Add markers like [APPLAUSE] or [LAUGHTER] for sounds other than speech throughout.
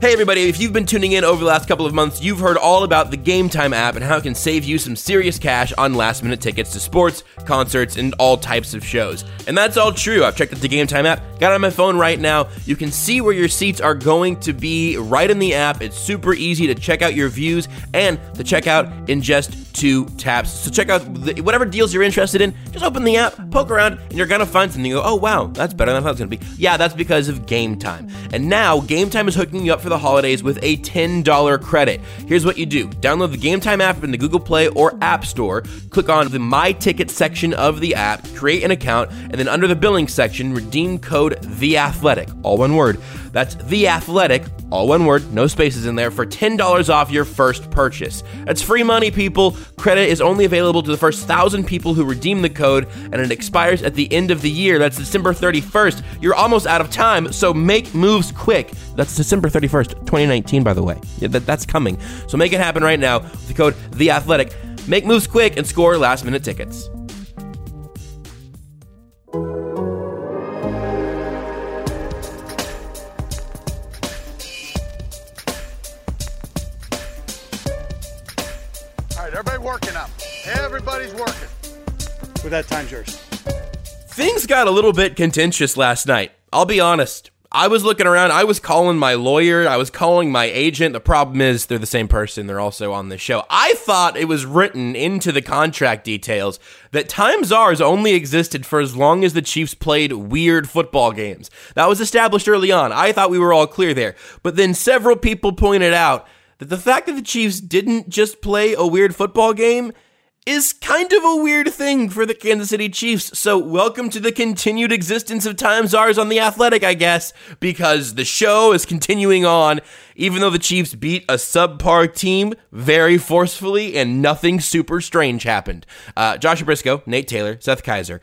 Hey everybody, if you've been tuning in over the last couple of months, you've heard all about the Game Time app and how it can save you some serious cash on last minute tickets to sports, concerts, and all types of shows. And that's all true. I've checked out the Game Time app, got on my phone right now. You can see where your seats are going to be right in the app. It's super easy to check out your views and to check out in just two taps. So check out the, whatever deals you're interested in. Just open the app, poke around, and you're gonna find something. You go, oh wow, that's better than I thought it was gonna be. Yeah, that's because of Game Time. And now Game Time is hooking you up for the holidays with a $10 credit. Here's what you do download the Game Time app in the Google Play or App Store, click on the My Ticket section of the app, create an account, and then under the billing section, redeem code The Athletic, all one word. That's The Athletic, all one word, no spaces in there, for $10 off your first purchase. That's free money, people. Credit is only available to the first thousand people who redeem the code, and it expires at the end of the year. That's December 31st. You're almost out of time, so make moves quick. That's December 31st, 2019, by the way. Yeah, that, that's coming. So make it happen right now with the code The Athletic. Make moves quick and score last minute tickets. Everybody's working. With that time's yours. Things got a little bit contentious last night. I'll be honest. I was looking around. I was calling my lawyer. I was calling my agent. The problem is they're the same person. They're also on the show. I thought it was written into the contract details that time czars only existed for as long as the Chiefs played weird football games. That was established early on. I thought we were all clear there. But then several people pointed out that the fact that the Chiefs didn't just play a weird football game is kind of a weird thing for the Kansas City Chiefs. So, welcome to the continued existence of Time Czars on The Athletic, I guess, because the show is continuing on, even though the Chiefs beat a subpar team very forcefully and nothing super strange happened. Uh, Joshua Brisco, Nate Taylor, Seth Keysor.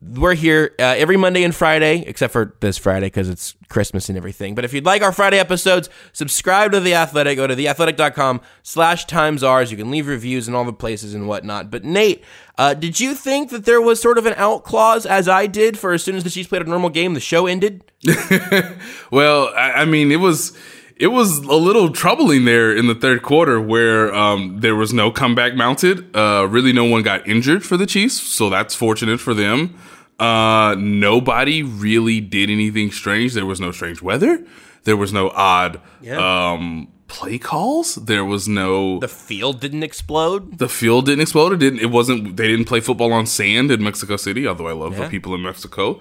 We're here uh, every Monday and Friday, except for this Friday because it's Christmas and everything. But if you'd like our Friday episodes, subscribe to The Athletic. Go to theathletic.com slash times ours. You can leave reviews in all the places and whatnot. But Nate, uh, did you think that there was sort of an out clause, as I did, for as soon as the Chiefs played a normal game, the show ended? [LAUGHS] well, I, I mean, it was it was a little troubling there in the third quarter where um, there was no comeback mounted. Uh, really, no one got injured for the Chiefs, so that's fortunate for them. Uh, nobody really did anything strange. There was no strange weather. There was no odd Yeah. um, play calls. There was no The field didn't explode? the field didn't explode. It didn't. It wasn't. They didn't play football on sand in Mexico City. Although I love Yeah. the people in Mexico.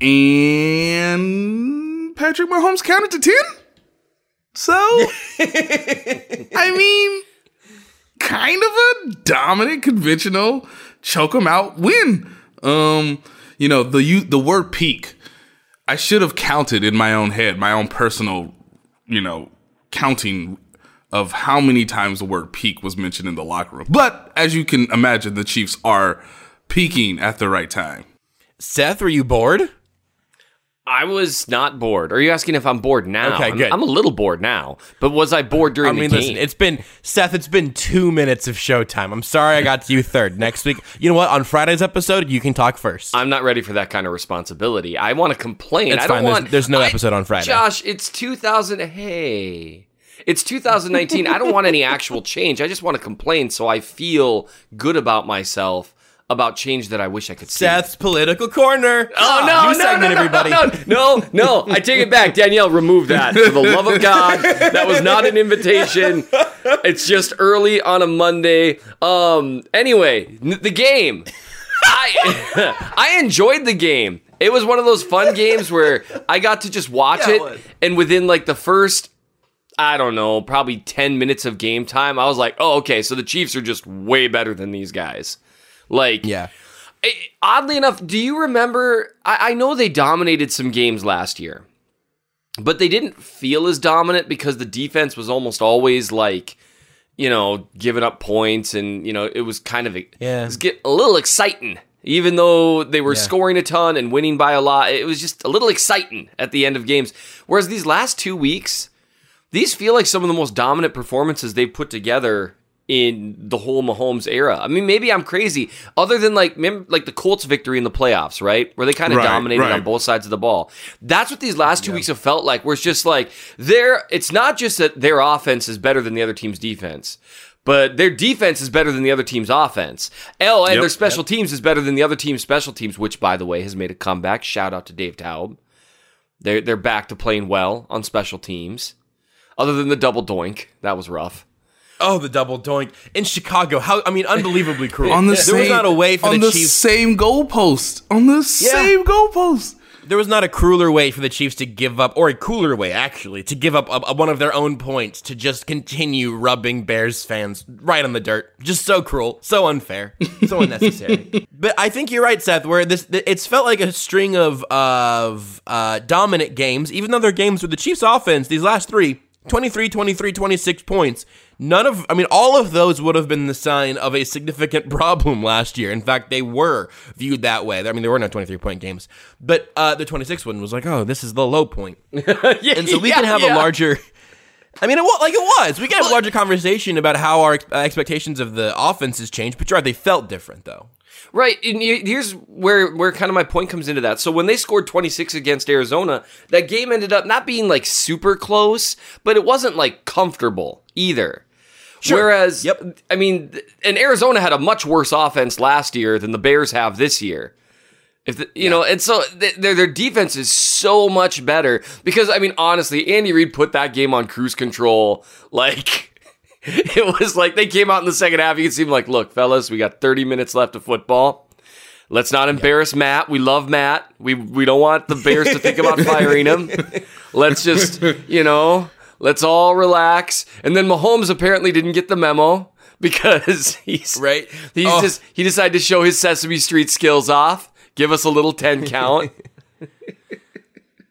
And Patrick Mahomes counted to ten. So [LAUGHS] I mean, kind of a dominant, conventional choke 'em out win. Um, you know the you, the word peak. I should have counted in my own head, my own personal, you know, counting of how many times the word peak was mentioned in the locker room. But as you can imagine, the Chiefs are peaking at the right time. Seth, were you bored? I was not bored. Are you asking if I'm bored now? Okay, I'm- good. I'm, a little bored now, but was I bored during I mean, the listen, game? it's been Seth. It's been two minutes of showtime. I'm sorry I got to you third. Next week, you know what? On Friday's episode, you can talk first. I'm not ready for that kind of responsibility. I want to complain. It's I don't fine. There's- want. there's no I- episode on Friday. Josh, it's 2000. Hey, it's 2019. I don't want any actual change. I just want to complain so I feel good about myself about change that I wish I could see. Seth's political corner. Oh no, New no, segment, no, no, everybody. No, no, no, I take it back. Danielle, remove that. For the love of God, that was not an invitation. It's just early on a Monday. Um. Anyway, n- the game. I [LAUGHS] I enjoyed the game. It was one of those fun games where I got to just watch Yeah, it it, and within like the first I don't know, probably 10 minutes of game time, I was like, oh, okay, so the Chiefs are just way better than these guys. Like, Yeah. Eh, oddly enough, do you remember? I, I know they dominated some games last year, but they didn't feel as dominant because the defense was almost always like, you know, giving up points, and you know, it was kind of Yeah. it was get a little exciting. Even though they were Yeah. scoring a ton and winning by a lot, it was just a little exciting at the end of games. Whereas these last two weeks, these feel like some of the most dominant performances they've put together in the whole Mahomes era. I mean, maybe I'm crazy. Other than like, remember, like the Colts victory in the playoffs, right, where they kind of Right, dominated right. on both sides of the ball. That's what these last two weeks have felt like. Where it's just like their. It's not just that their offense is better than the other team's defense. But their defense is better than the other team's offense. L and Yep. their special teams is better than the other team's special teams, which, by the way, has made a comeback. Shout out to Dave Toub. They're they're back to playing well on special teams. Other than the double doink, that was rough. Oh, the double doink in Chicago. How I mean, unbelievably cruel. on the there same, was not a way for on the the Chiefs. same goalpost. On the same goalpost. there was not a crueler way for the Chiefs to give up, or a cooler way actually, to give up a, a- one of their own points to just continue rubbing Bears fans right on the dirt. Just so cruel, so unfair, so unnecessary. [LAUGHS] but I think you're right, Seth. Where this, it's felt like a string of of uh, dominant games, even though they're games with the Chiefs' offense. These last three. 23, 23, 26 points. None of, I mean, all of those would have been the sign of a significant [LAUGHS] problem last year. In fact, they were viewed that way. I mean, there were no 23 point games, but uh, the 26 one was like, oh, this is the low point. [LAUGHS] yeah, And so we yeah, can have yeah. a larger, I mean, it was like it was. We can have a larger conversation about how our uh, expectations of the offenses changed, but you're right, they felt different though. Right. And here's where where kind of my point comes into that. So when they scored 26 against Arizona, that game ended up not being like super close, but it wasn't like comfortable either. Whereas, Yep. I mean, and Arizona had a much worse offense last year than the Bears have this year. If the, you know, and so th- their their defense is so much better because I mean, honestly, Andy Reid put that game on cruise control. Like [LAUGHS] it was like they came out in the second half. You could see them like, look, fellas, we got 30 minutes left of football. Let's not embarrass Matt. We love Matt. We we don't want the Bears to think about [LAUGHS] firing him. Let's just, you know, let's all relax. And then Mahomes apparently didn't get the memo [LAUGHS] because he's Right. He's Oh. just he decided to show his Sesame Street skills off. Give us a little 10 count. [LAUGHS]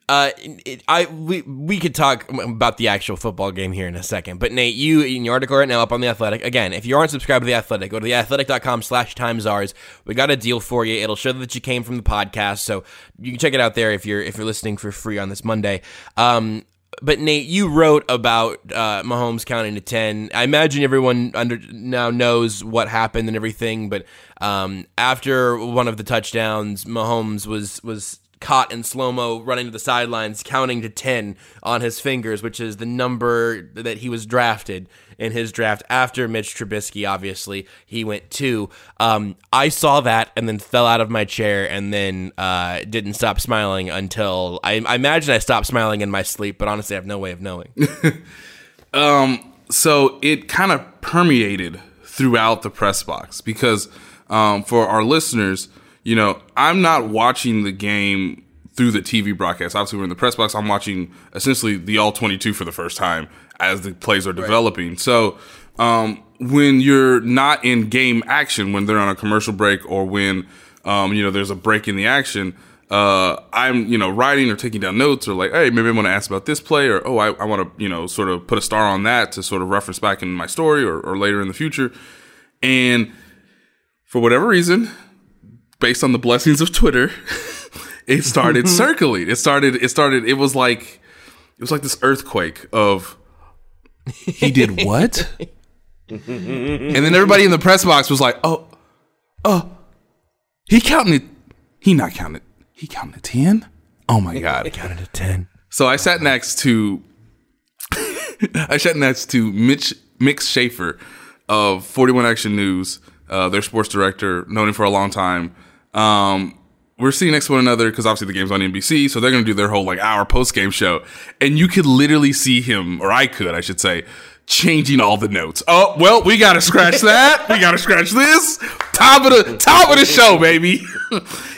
Uh, it, I we we could talk about the actual football game here in a second, but Nate, you in your article right now up on the Athletic again. If you aren't subscribed to the Athletic, go to theathletic.com/slash times ours. We got a deal for you. It'll show that you came from the podcast, so you can check it out there if you're if you're listening for free on this Monday. Um, but Nate, you wrote about uh, Mahomes counting to ten. I imagine everyone under now knows what happened and everything. But um, after one of the touchdowns, Mahomes was was caught in slow mo running to the sidelines, counting to ten on his fingers, which is the number that he was drafted in his draft after Mitch Trubisky. Obviously, he went two. Um, I saw that and then fell out of my chair and then uh, didn't stop smiling until I, I imagine I stopped smiling in my sleep. But honestly, I have no way of knowing. [LAUGHS] so it kind of permeated throughout the press box because um, for our listeners, you know, I'm not watching the game through the TV broadcast. Obviously, we're in the press box. I'm watching essentially the all 22 for the first time as the plays are developing. So um, when you're not in game action, when they're on a commercial break or when um, you know there's a break in the action. Uh, I'm, you know, writing or taking down notes or like, hey, maybe I want to ask about this play or, oh, I, I want to, you know, sort of put a star on that to sort of reference back in my story or, or later in the future. And for whatever reason, based on the blessings of Twitter, [LAUGHS] it started [LAUGHS] circling. It started, it started, it was like, it was like this earthquake of, he did what? [LAUGHS] and then everybody in the press box was like, oh, oh, he counted, he not counted, he counted 10? Oh my God. He counted to ten. So I sat next to I sat next to Mitch Mix Schaefer of 41 Action News, uh, their sports director, known him for a long time. Um, we're sitting next to one another because obviously the game's on NBC, so they're gonna do their whole like hour post game show, and you could literally see him, or I could, I should say, changing all the notes. Oh well, we gotta scratch [LAUGHS] that. we gotta scratch this. Top of the top of the show, baby. [LAUGHS]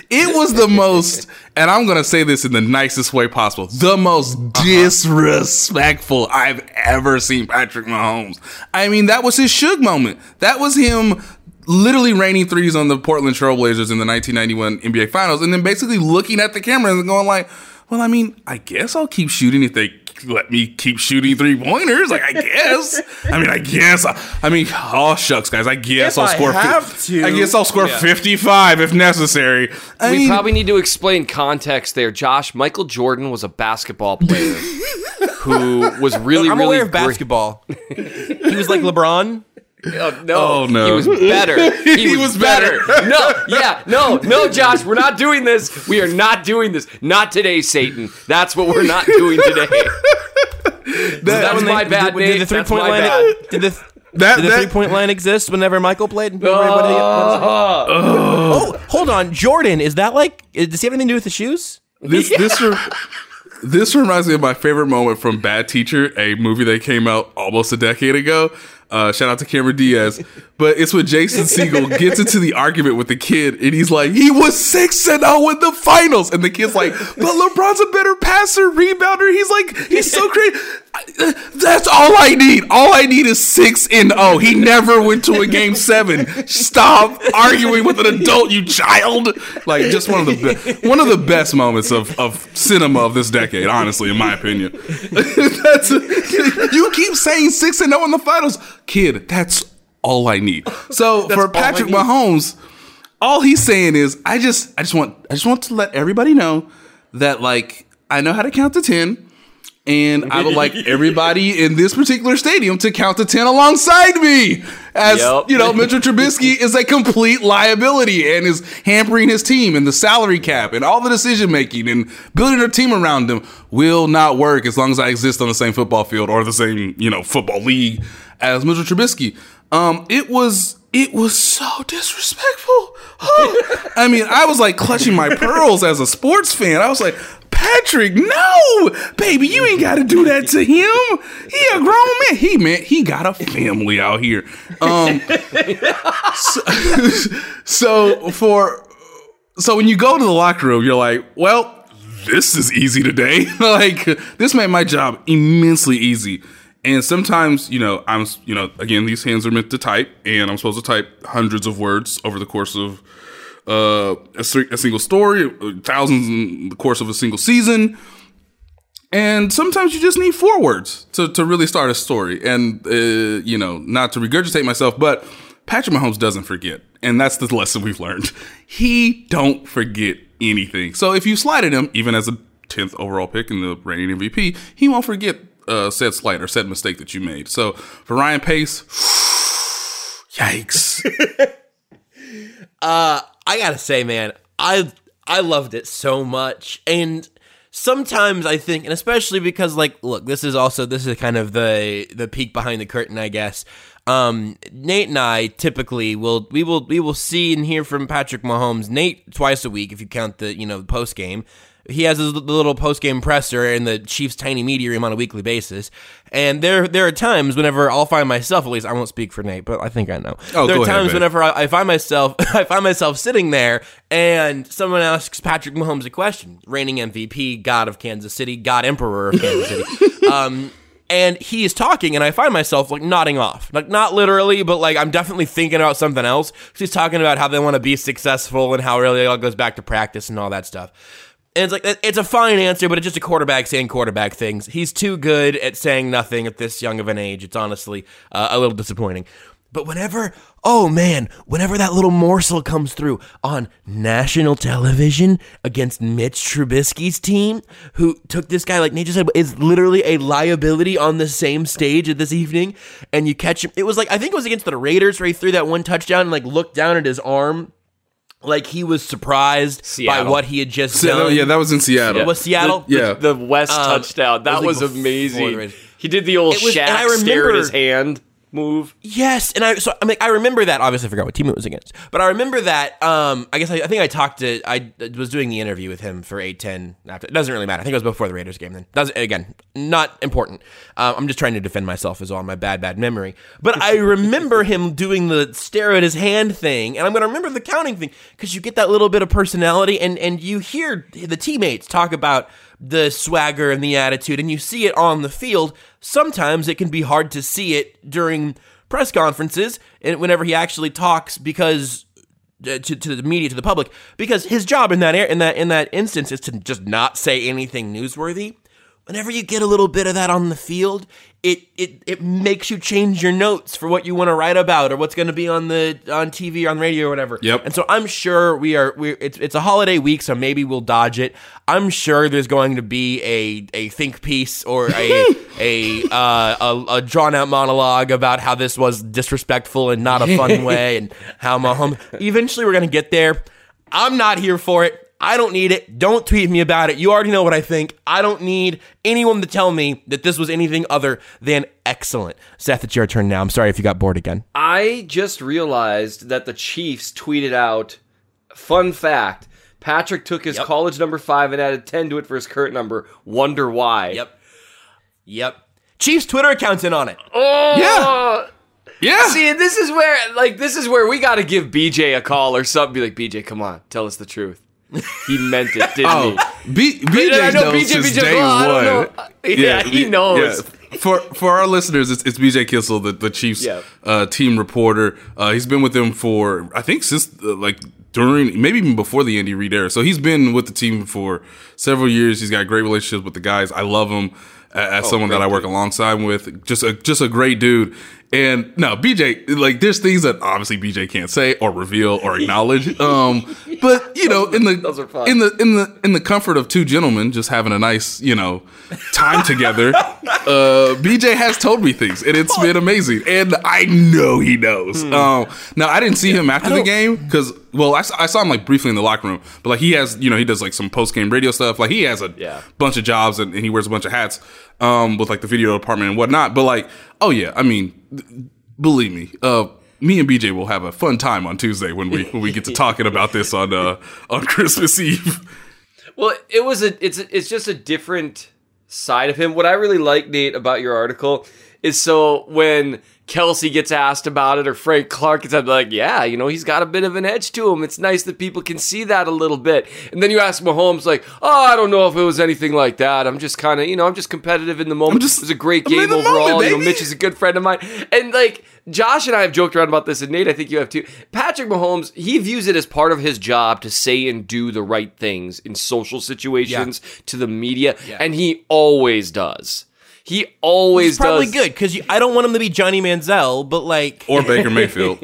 it was the most, and I'm gonna say this in the nicest way possible, the most disrespectful I've ever seen Patrick Mahomes. I mean, that was his Suge moment. That was him literally raining threes on the Portland Trailblazers in the 1991 NBA Finals, and then basically looking at the camera and going like, "Well, I mean, I guess I'll keep shooting if they." Let me keep shooting three pointers. Like I guess. I mean, I guess. I mean, oh shucks, guys. I guess If I'll I score. have to. I guess I'll score Yeah. fifty-five if necessary. I We mean, probably need to explain context there. Josh, Michael Jordan was a basketball player [LAUGHS] who was really, I'm really aware of basketball. [LAUGHS] he was like LeBron. Oh, no, Oh, no. he was better. [LAUGHS] He, He was, was better. better. no, yeah, no, no, Josh, we're not doing this. We are not doing this. Not today, Satan. That's what we're not doing today. [LAUGHS] That was When my bad, Did, did the three That's point my line? bad. Did the [LAUGHS] That- did the that- three point line exist whenever Michael played? Everybody- uh-huh. oh, hold on, Jordan. Is that like? Eh, does he have anything to do with the shoes? This this re- this reminds me of my favorite moment from Bad Teacher, a movie that came out almost a decade ago. Uh, shout out to Cameron Diaz, but it's when Jason Segel gets into the argument with the kid, and he's like, "He was six and zero in the finals," and the kid's like, "But LeBron's a better passer, rebounder. He's like, he's so great. That's all I need. All I need is six and zero. He never went to a game seven. Stop arguing with an adult, you child. Like just one of the be- one of the best moments of of cinema of this decade, honestly, in my opinion. [LAUGHS] that's you keep saying six and zero in the finals, kid. That's all I need. [LAUGHS] So for Patrick Mahomes, all he's saying is, I just, I just want, I just want to let everybody know that like I know how to count to ten. And I would like [LAUGHS] everybody in this particular stadium to count to 10 alongside me. As, Yep. you know, Mitchell Trubisky [LAUGHS] is a complete liability and is hampering his team and the salary cap and all the decision making and building a team around him will not work as long as I exist on the same football field or the same, you know, football league as Mitchell Trubisky. Um, it was, it was so disrespectful. I mean, I was like clutching my pearls as a sports fan. I was like, Patrick, no, baby, you ain't got to do that to him. He a grown man. He man, he got a family out here. Um, [LAUGHS] so, [LAUGHS] so for so when you go to the locker room, you're like, well, this is easy today. [LAUGHS] like this made my job immensely easy. And sometimes, you know, I'm, you know, again, these hands are meant to type, and I'm supposed to type hundreds of words over the course of uh, a, a single story, uh, thousands in the course of a single season. And sometimes you just need four words to, to really start a story. And, uh, you know, not to regurgitate myself, but Patrick Mahomes doesn't forget. And that's the [LAUGHS] lesson we've learned. He don't forget anything. So if you slighted him, even as a 10th overall pick in the reigning MVP, he won't forget uh, said slight or said mistake that you made. So for Ryan Pace, [SIGHS] yikes. [LAUGHS] uh, I gotta say, man, I I loved it so much, and sometimes I think, and especially because, like, look, this is also this is kind of the the peek behind the curtain, I guess. Um, Nate and I typically will we will we will see and hear from Patrick Mahomes Nate twice a week if you count the you know post game. He has his little post game presser in the Chiefs' tiny media room on a weekly basis, and there there are times whenever I'll find myself at least I won't speak for Nate, but I think I know. Oh, there are times babe. whenever I, I find myself [LAUGHS] I find myself sitting there and someone asks Patrick Mahomes a question, reigning MVP, God of Kansas City, God Emperor of Kansas City. [LAUGHS] um, and he is talking, and I find myself like nodding off, like not literally, but like I'm definitely thinking about something else he's talking about how they want to be successful and how really it all goes back to practice and all that stuff. And it's like it's a fine answer, but it's just a quarterback saying quarterback things. He's too good at saying nothing at this young of an age. It's honestly uh, a little disappointing. But whenever, oh man, whenever that little morsel comes through on national television against Mitch Trubisky's team, who took this guy, like Nate just said, is literally a liability on the same stage at this evening, and you catch him. It was like, I think it was against the Raiders where he threw that one touchdown and like looked down at his arm. Like he was surprised by what he had just So, done. yeah, that was in Seattle. It was Seattle. Yeah. The West Um, touchdown. That was was, like before the amazing. He did the old It was- and I Shaq stare at remember- his hand move. Yes, and I so I mean I remember that. Obviously, I forgot what team it was against, but I remember that. Um, I guess I, I think I talked to I was doing the interview with him for eight ten. After it doesn't really matter. I think it was before the Raiders game. Then doesn't again not important. Uh, I'm just trying to defend myself as well. My bad bad memory. But I [LAUGHS] remember him doing the stare at his hand thing, and I'm gonna remember the counting thing because you get that little bit of personality, and and you hear the teammates talk about the swagger and the attitude, and you see it on the field. Sometimes it can be hard to see it during press conferences and whenever he actually talks because uh, to, to the media to the public because his job in that air in that in that instance is to just not say anything newsworthy whenever you get a little bit of that on the field, it it it makes you change your notes for what you want to write about or what's going to be on the on TV or on radio or whatever. Yep. And so I'm sure we are we it's it's a holiday week, so maybe we'll dodge it. I'm sure there's going to be a a think piece or a a, uh, a a drawn out monologue about how this was disrespectful and not a fun way, and how Mahomes. Eventually, we're gonna get there. I'm not here for it. I don't need it. Don't tweet me about it. You already know what I think. I don't need anyone to tell me that this was anything other than excellent. Seth, it's your turn now. I'm sorry if you got bored again. I just realized that the Chiefs tweeted out, fun fact, Patrick took his Yep. college number five and added 10 to it for his current number. Wonder why. Yep. Yep. Chiefs Twitter account's in on it. Oh, Yeah. Yeah. See, this is where, like, this is where we got to give BJ a call or something. Be like, BJ, come on, tell us the truth. He meant it, didn't Oh, he? B- BJ know knows BJ, since BJ, day I one. don't know. Yeah, he knows. yeah. For for our listeners, it's, it's BJ Kissel, the, the Chiefs Yeah. uh, team reporter. Uh, he's been with them for I think since uh, like during maybe even before the Andy Reid era. So he's been with the team for several years. He's got great relationships with the guys. I love him as someone that I work alongside with. Just a just a great dude. And no, BJ, like there's things that obviously BJ can't say or reveal or acknowledge. [LAUGHS] Um, but you know, in the [LAUGHS] Those are fun. in the in the in the comfort of two gentlemen just having a nice you know time together, [LAUGHS] uh, BJ has told me things and it's been amazing, and I know he knows. Hmm. Um, now I didn't see him after the game because well I saw him like briefly in the locker room, but like he has you know he does like some post game radio stuff. Like he has a Yeah. bunch of jobs and, and he wears a bunch of hats um, with like the video department and whatnot. But like oh yeah, I mean believe me, uh, me and BJ will have a fun time on Tuesday when we when we get to [LAUGHS] talking about this on uh, on Christmas Eve. Well, it was a it's it's just a different side of him. What I really like, Nate, about your article is so when Kelce gets asked about it or Frank Clark gets asked, like, yeah, you know, he's got a bit of an edge to him. It's nice that people can see that a little bit. And then you ask Mahomes, like, oh, I don't know if it was anything like that. I'm just kind of, you know, I'm just competitive in the moment. just- it was a great game overall. moment, you know. Mitch is a good friend of mine. And like Josh and I have joked around about this, and Nate, I think you have too. Patrick Mahomes, he views it as part of his job to say and do the right things in social situations to the media, and he always does. He always It's probably does. good because I don't want him to be Johnny Manziel, but like, or Baker [LAUGHS] Mayfield.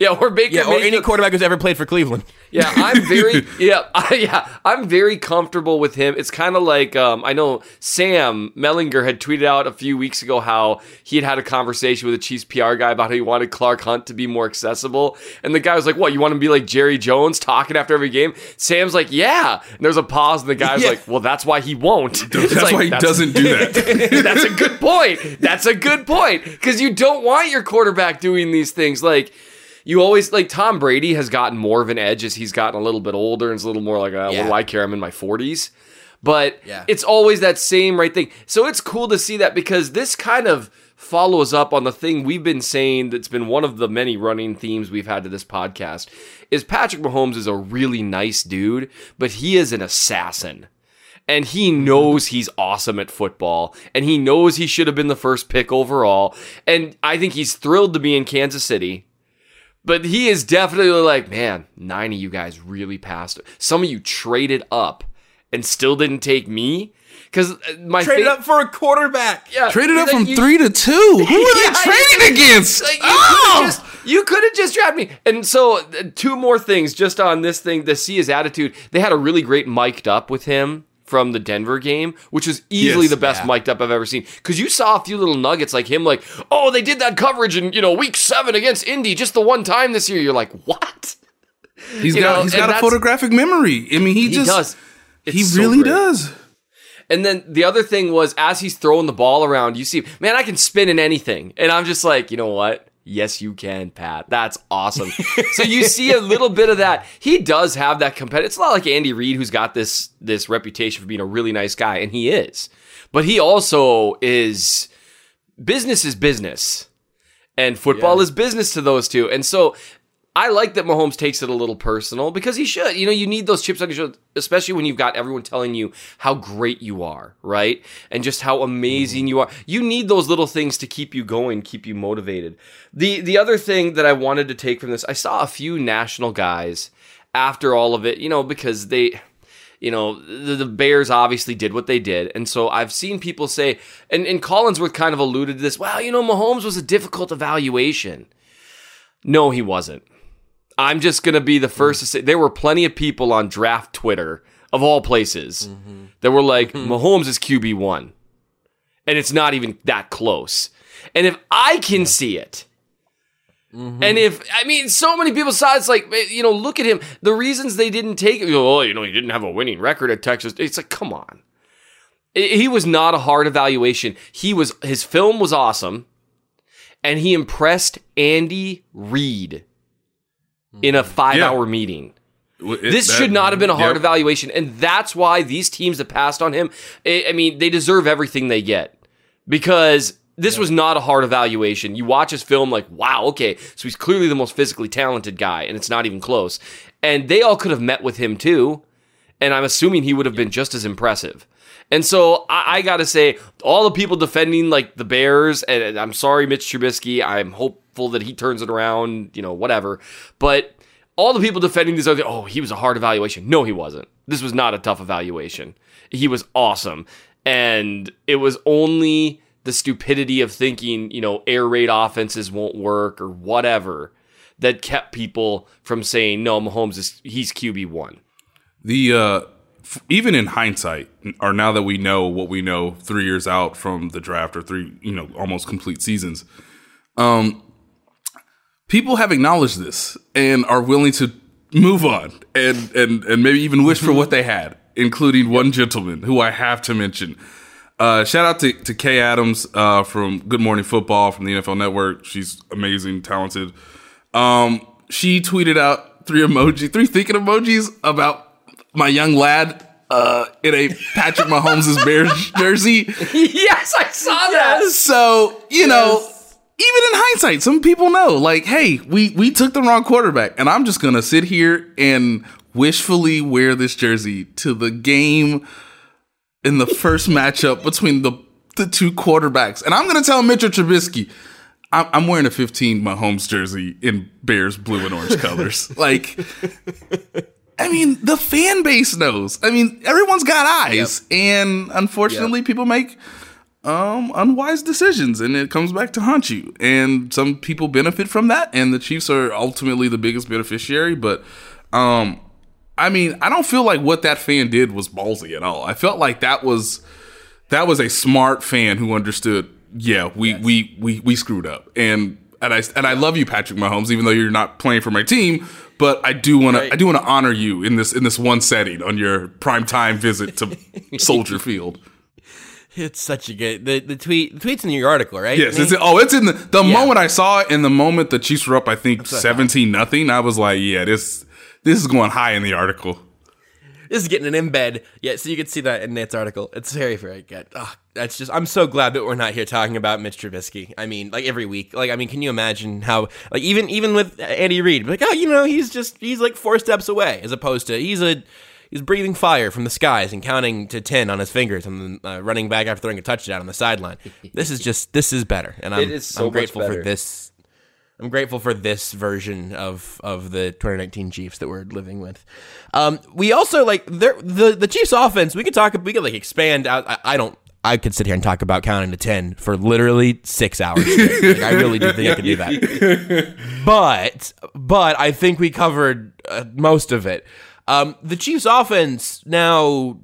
Yeah, or Baker yeah, or any quarterback who's ever played for Cleveland. Yeah, I'm very [LAUGHS] yeah, [LAUGHS] I, yeah, I'm very comfortable with him. It's kind of like um, I know Sam Mellinger had tweeted out a few weeks ago how he had had a conversation with a Chiefs PR guy about how he wanted Clark Hunt to be more accessible, and the guy was like, "What? You want him to be like Jerry Jones talking after every game?" Sam's like, "Yeah." And there's a pause, and the guy's Yeah. like, "Well, that's why he won't." [LAUGHS] It's That's like, why he that's- doesn't do that. that's a good point. That's a good point because you don't want your quarterback doing these things. Like you always like Tom Brady has gotten more of an edge as he's gotten a little bit older and it's a little more like, uh, what Yeah. do I care? I'm in my 40s. But Yeah. it's always that same right thing. So it's cool to see that because this kind of follows up on the thing we've been saying that's been one of the many running themes we've had to this podcast is Patrick Mahomes is a really nice dude, but he is an assassin and he knows he's awesome at football and he knows he should have been the first pick overall and i think he's thrilled to be in kansas city but he is definitely like man nine of you guys really passed some of you traded up and still didn't take me because my Traded fa- up for a quarterback. yeah, Traded up from you- three to two. [LAUGHS] Who are Yeah, they trading against? like, you Oh! could have just you could have just drafted me. And so uh, two more things just on this thing to see his attitude. They had a really great mic'd up with him from the Denver game, which was easily Yes. the best Yeah. mic'd up I've ever seen. Because you saw a few little nuggets like him, like, oh, they did that coverage in you know week seven against Indy just the one time this year. You're like, what? He's you got know, he's and got a photographic memory. I mean, he, He just does. He so really great. does. And then the other thing was, as he's throwing the ball around, you see, man, I can spin in anything. And I'm just like, you know what? Yes, you can, Pat. That's awesome. so you see a little bit of that. He does have that competitive. It's not like Andy Reid, who's got this this reputation for being a really nice guy, and he is. But he also is business is business, and football is business to those two. And so I like that Mahomes takes it a little personal because he should. You know, you need those chips on your shoulder, especially when you've got everyone telling you how great you are, right? And just how amazing you are. You need those little things to keep you going, keep you motivated. The the other thing that I wanted to take from this, I saw a few national guys after all of it, you know, because they you know, the, the Bears obviously did what they did. And so I've seen people say, and, and Collinsworth kind of alluded to this, well, you know, Mahomes was a difficult evaluation. No, he wasn't. I'm just going to be the first to say there were plenty of people on draft Twitter, of all places, that were like, mm-hmm. Mahomes is QB1. And it's not even that close. And if I can see it, mm-hmm. and if I mean, so many people saw it's like eh, you know, look at him. The reasons they didn't take it, you know, oh, you know, he didn't have a winning record at Texas. It's like, come on, he was not a hard evaluation. He was his film was awesome, and he impressed Andy Reid in a mm. five-hour meeting. This should not have been a hard Yep. evaluation, and that's why these teams that passed on him. I, I mean, they deserve everything they get because this was not a hard evaluation. You watch his film, like, wow, okay, so he's clearly the most physically talented guy, and it's not even close. And they all could have met with him too, and I'm assuming he would have been just as impressive. And so I, I got to say, all the people defending like the Bears, and, and I'm sorry, Mitch Trubisky. I'm hopeful that he turns it around, you know, whatever. But all the people defending these other, oh, he was a hard evaluation. No, he wasn't. This was not a tough evaluation. He was awesome. And it was only the stupidity of thinking, you know, air raid offenses won't work or whatever that kept people from saying, no, Mahomes is, he's QB1. the uh even in hindsight or now that we know what we know three years out from the draft or three you know almost complete seasons um people have acknowledged this and are willing to move on and and and maybe even wish for what they had including one gentleman who i have to mention uh, shout out to, to Kay Adams uh, from Good Morning Football from the NFL Network. She's amazing, talented. Um, she tweeted out three emoji, three thinking emojis about my young lad uh, in a Patrick Mahomes' [LAUGHS] Bears jersey. yes, I saw that. So you know, even in hindsight, some people know, like, hey, we we took the wrong quarterback, and I'm just gonna sit here and wishfully wear this jersey to the game in the first matchup between the the two quarterbacks, and I'm gonna tell Mitchell Trubisky. I'm I'm wearing a 15 Mahomes jersey in Bears blue and orange colors. [LAUGHS] Like, I mean, the fan base knows. I mean, everyone's got eyes, and unfortunately, people make um unwise decisions and it comes back to haunt you. And some people benefit from that and the chiefs are ultimately the biggest beneficiary but um i mean i don't feel like what that fan did was ballsy at all. I felt like that was that was a smart fan who understood yeah we we we we screwed up. And and I and I love you, Patrick Mahomes, even though you're not playing for my team. But I do want to I do want to honor you in this in this one setting on your prime time visit to [LAUGHS] Soldier Field. It's such a good the, the tweet. The tweet's in your article, right? Yes, it's oh, it's in the the Yeah. moment I saw it. In the moment the Chiefs were up, I think seventeen nothing. I was like, yeah, this this is going high in the article. This is getting an embed. Yeah, so you can see that in Nate's article. It's very, very good. Oh, that's just. I'm so glad that we're not here talking about Mitch Trubisky. I mean, like every week. Like, I mean, can you imagine how? Like, even even with Andy Reid, like, oh, you know, he's just he's like four steps away, as opposed to he's a he's breathing fire from the skies and counting to ten on his fingers and then uh, running back after throwing a touchdown on the sideline. this is just this is better, and [LAUGHS] I'm, It is so I'm grateful for this. I'm grateful for this version of of the 2019 Chiefs that we're living with. Um, we also like the the Chiefs offense. We could talk. We could like expand out. I, I don't. I could sit here and talk about counting to ten for literally six hours. Like, I really do think I could do that. [LAUGHS] But but I think we covered uh, most of it. Um, the Chiefs offense now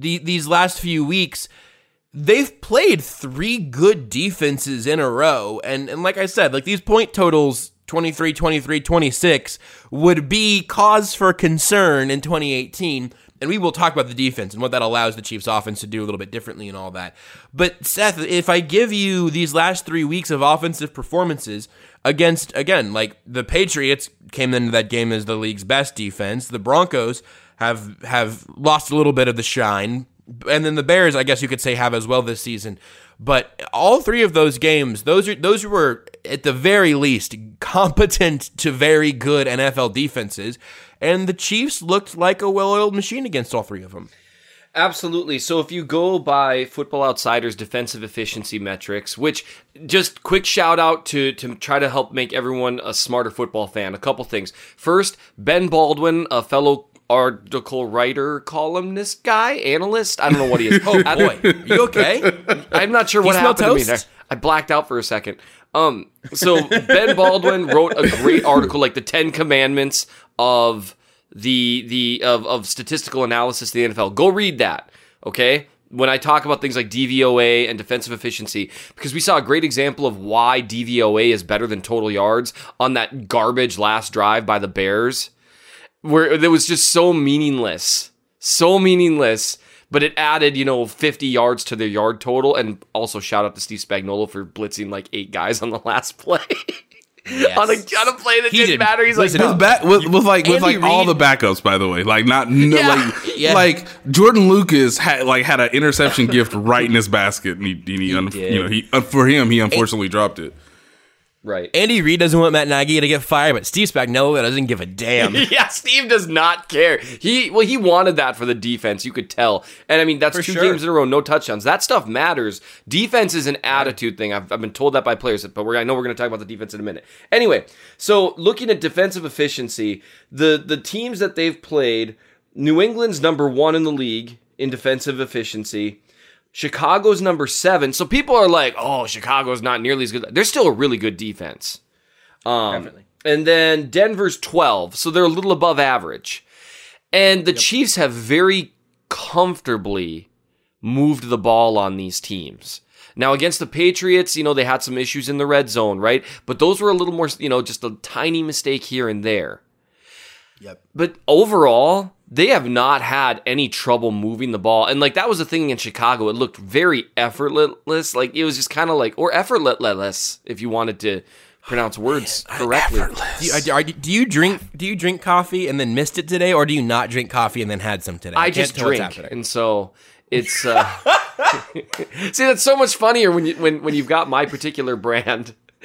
the, these last few weeks they've played three good defenses in a row and and like i said like these point totals 23 23 26 would be cause for concern in 2018 and we will talk about the defense and what that allows the chiefs offense to do a little bit differently and all that. But seth if i give you these last three weeks of offensive performances against again like the patriots came into that game as the league's best defense. The broncos have have lost a little bit of the shine. And then the Bears, I guess you could say, have as well this season. But all three of those games, those are those were at the very least [LAUGHS] competent to very good NFL defenses, and the Chiefs looked like a well-oiled machine against all three of them. Absolutely. So if you go by Football Outsiders defensive efficiency metrics, which just quick shout out to to try to help make everyone a smarter football fan. A couple things. First, Ben Baldwin, a fellow article writer, columnist guy, analyst. I don't know what he is. [LAUGHS] Oh boy, you okay? [LAUGHS] I'm not sure what happened to me there. I blacked out for a second. Um, so Ben Baldwin wrote a great article, like the Ten Commandments of the the of, of statistical analysis of the NFL. Go read that, okay? When I talk about things like DVOA and defensive efficiency, because we saw a great example of why DVOA is better than total yards on that garbage last drive by the Bears, where it was just so meaningless, so meaningless. But it added, you know, 50 yards to their yard total, and also shout out to Steve Spagnuolo for blitzing like eight guys on the last [LAUGHS] play on, a, on a play that He didn't did- matter. He's listen, like, With, ba- with, with like with Andy like all the backups, by the way, like not no, Yeah. like [LAUGHS] Yeah. like Jordan Lucas had like had an interception gift right in his basket, and he, and he, un- you know he uh, for him he unfortunately dropped it. Right. Andy Reid doesn't want Matt Nagy to get fired, but Steve Spagnuolo doesn't give a damn. [LAUGHS] yeah, Steve does not care. He well, he wanted that for the defense. You could tell, and I mean that's For two sure. games in a row, no touchdowns. That stuff matters. Defense is an attitude thing. I've, I've been told that by players, but we're, I know we're going to talk about the defense in a minute. Anyway, so looking at defensive efficiency, the the teams that they've played, New England's number one in the league in defensive efficiency. Chicago's number seven. So people are like, "Oh, Chicago's not nearly as good." They're still a really good defense. Um, Definitely. And then Denver's 12, so they're a little above average. And the Chiefs have very comfortably moved the ball on these teams. Now, against the Patriots, you know, they had some issues in the red zone, right? But those were a little more, you know, just a tiny mistake here and there. Yep. But overall, they have not had any trouble moving the ball. And like that was the thing in Chicago. It looked very effortless. Like it was just kind of like, or effortless, if you wanted to pronounce words [SIGHS] correctly. Do you, are- do you drink do you drink coffee and then missed it today, or do you not drink coffee and then had some today? I can't just drink, happening. and so it's. Uh, [LAUGHS] see, that's so much funnier when you when when you've got my particular brand. [LAUGHS]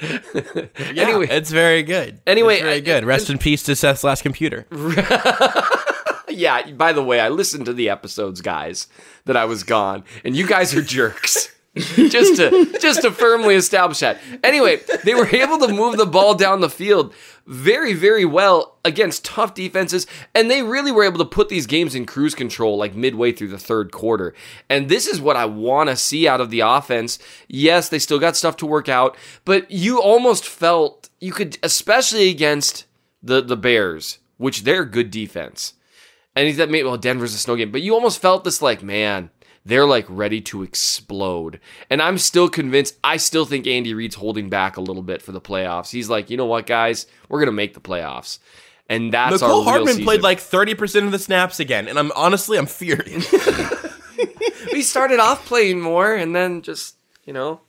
anyway, it's very good. Anyway, It's very good. Rest in peace to Seth's last computer. [LAUGHS] yeah. By the way, I listened to the episodes, guys, that I was gone, and you guys are jerks. [LAUGHS] just to just to firmly establish that. Anyway, they were able to move the ball down the field very very well against tough defenses and they really were able to put these games in cruise control like midway through the third quarter. And this is what I want to see out of the offense. Yes, they still got stuff to work out, but you almost felt you could especially against the the Bears, which they're good defense. And he said, maybe, well, Denver's a snow game, but you almost felt this like, man, they're like ready to explode. And I'm still convinced, I still think Andy Reid's holding back a little bit for the playoffs. He's like, you know what, guys, we're going to make the playoffs. And that's our Mecole Hardman season. played like thirty percent of the snaps again, and I'm honestly I'm furious. [LAUGHS] we started off playing more and then just, you know,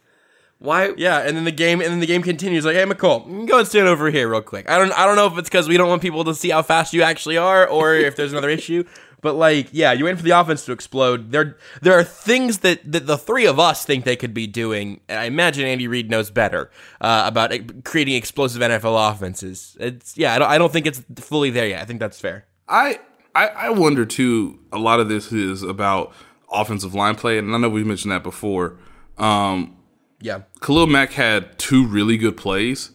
why? yeah, and then the game and then the game continues. Like, hey, Mecole, go and stand over here real quick. I don't I don't know if it's because we don't want people to see how fast you actually are, or if there's another issue. But like, yeah, you're waiting for the offense to explode. There, there are things that, that the three of us think they could be doing, and I imagine Andy Reid knows better uh, about creating explosive NFL offenses. It's yeah, I don't, I don't think it's fully there yet. I think that's fair. I, I I wonder too. A lot of this is about offensive line play, and I know we mentioned that before. Um, Yeah, Khalil Mack had two really good plays,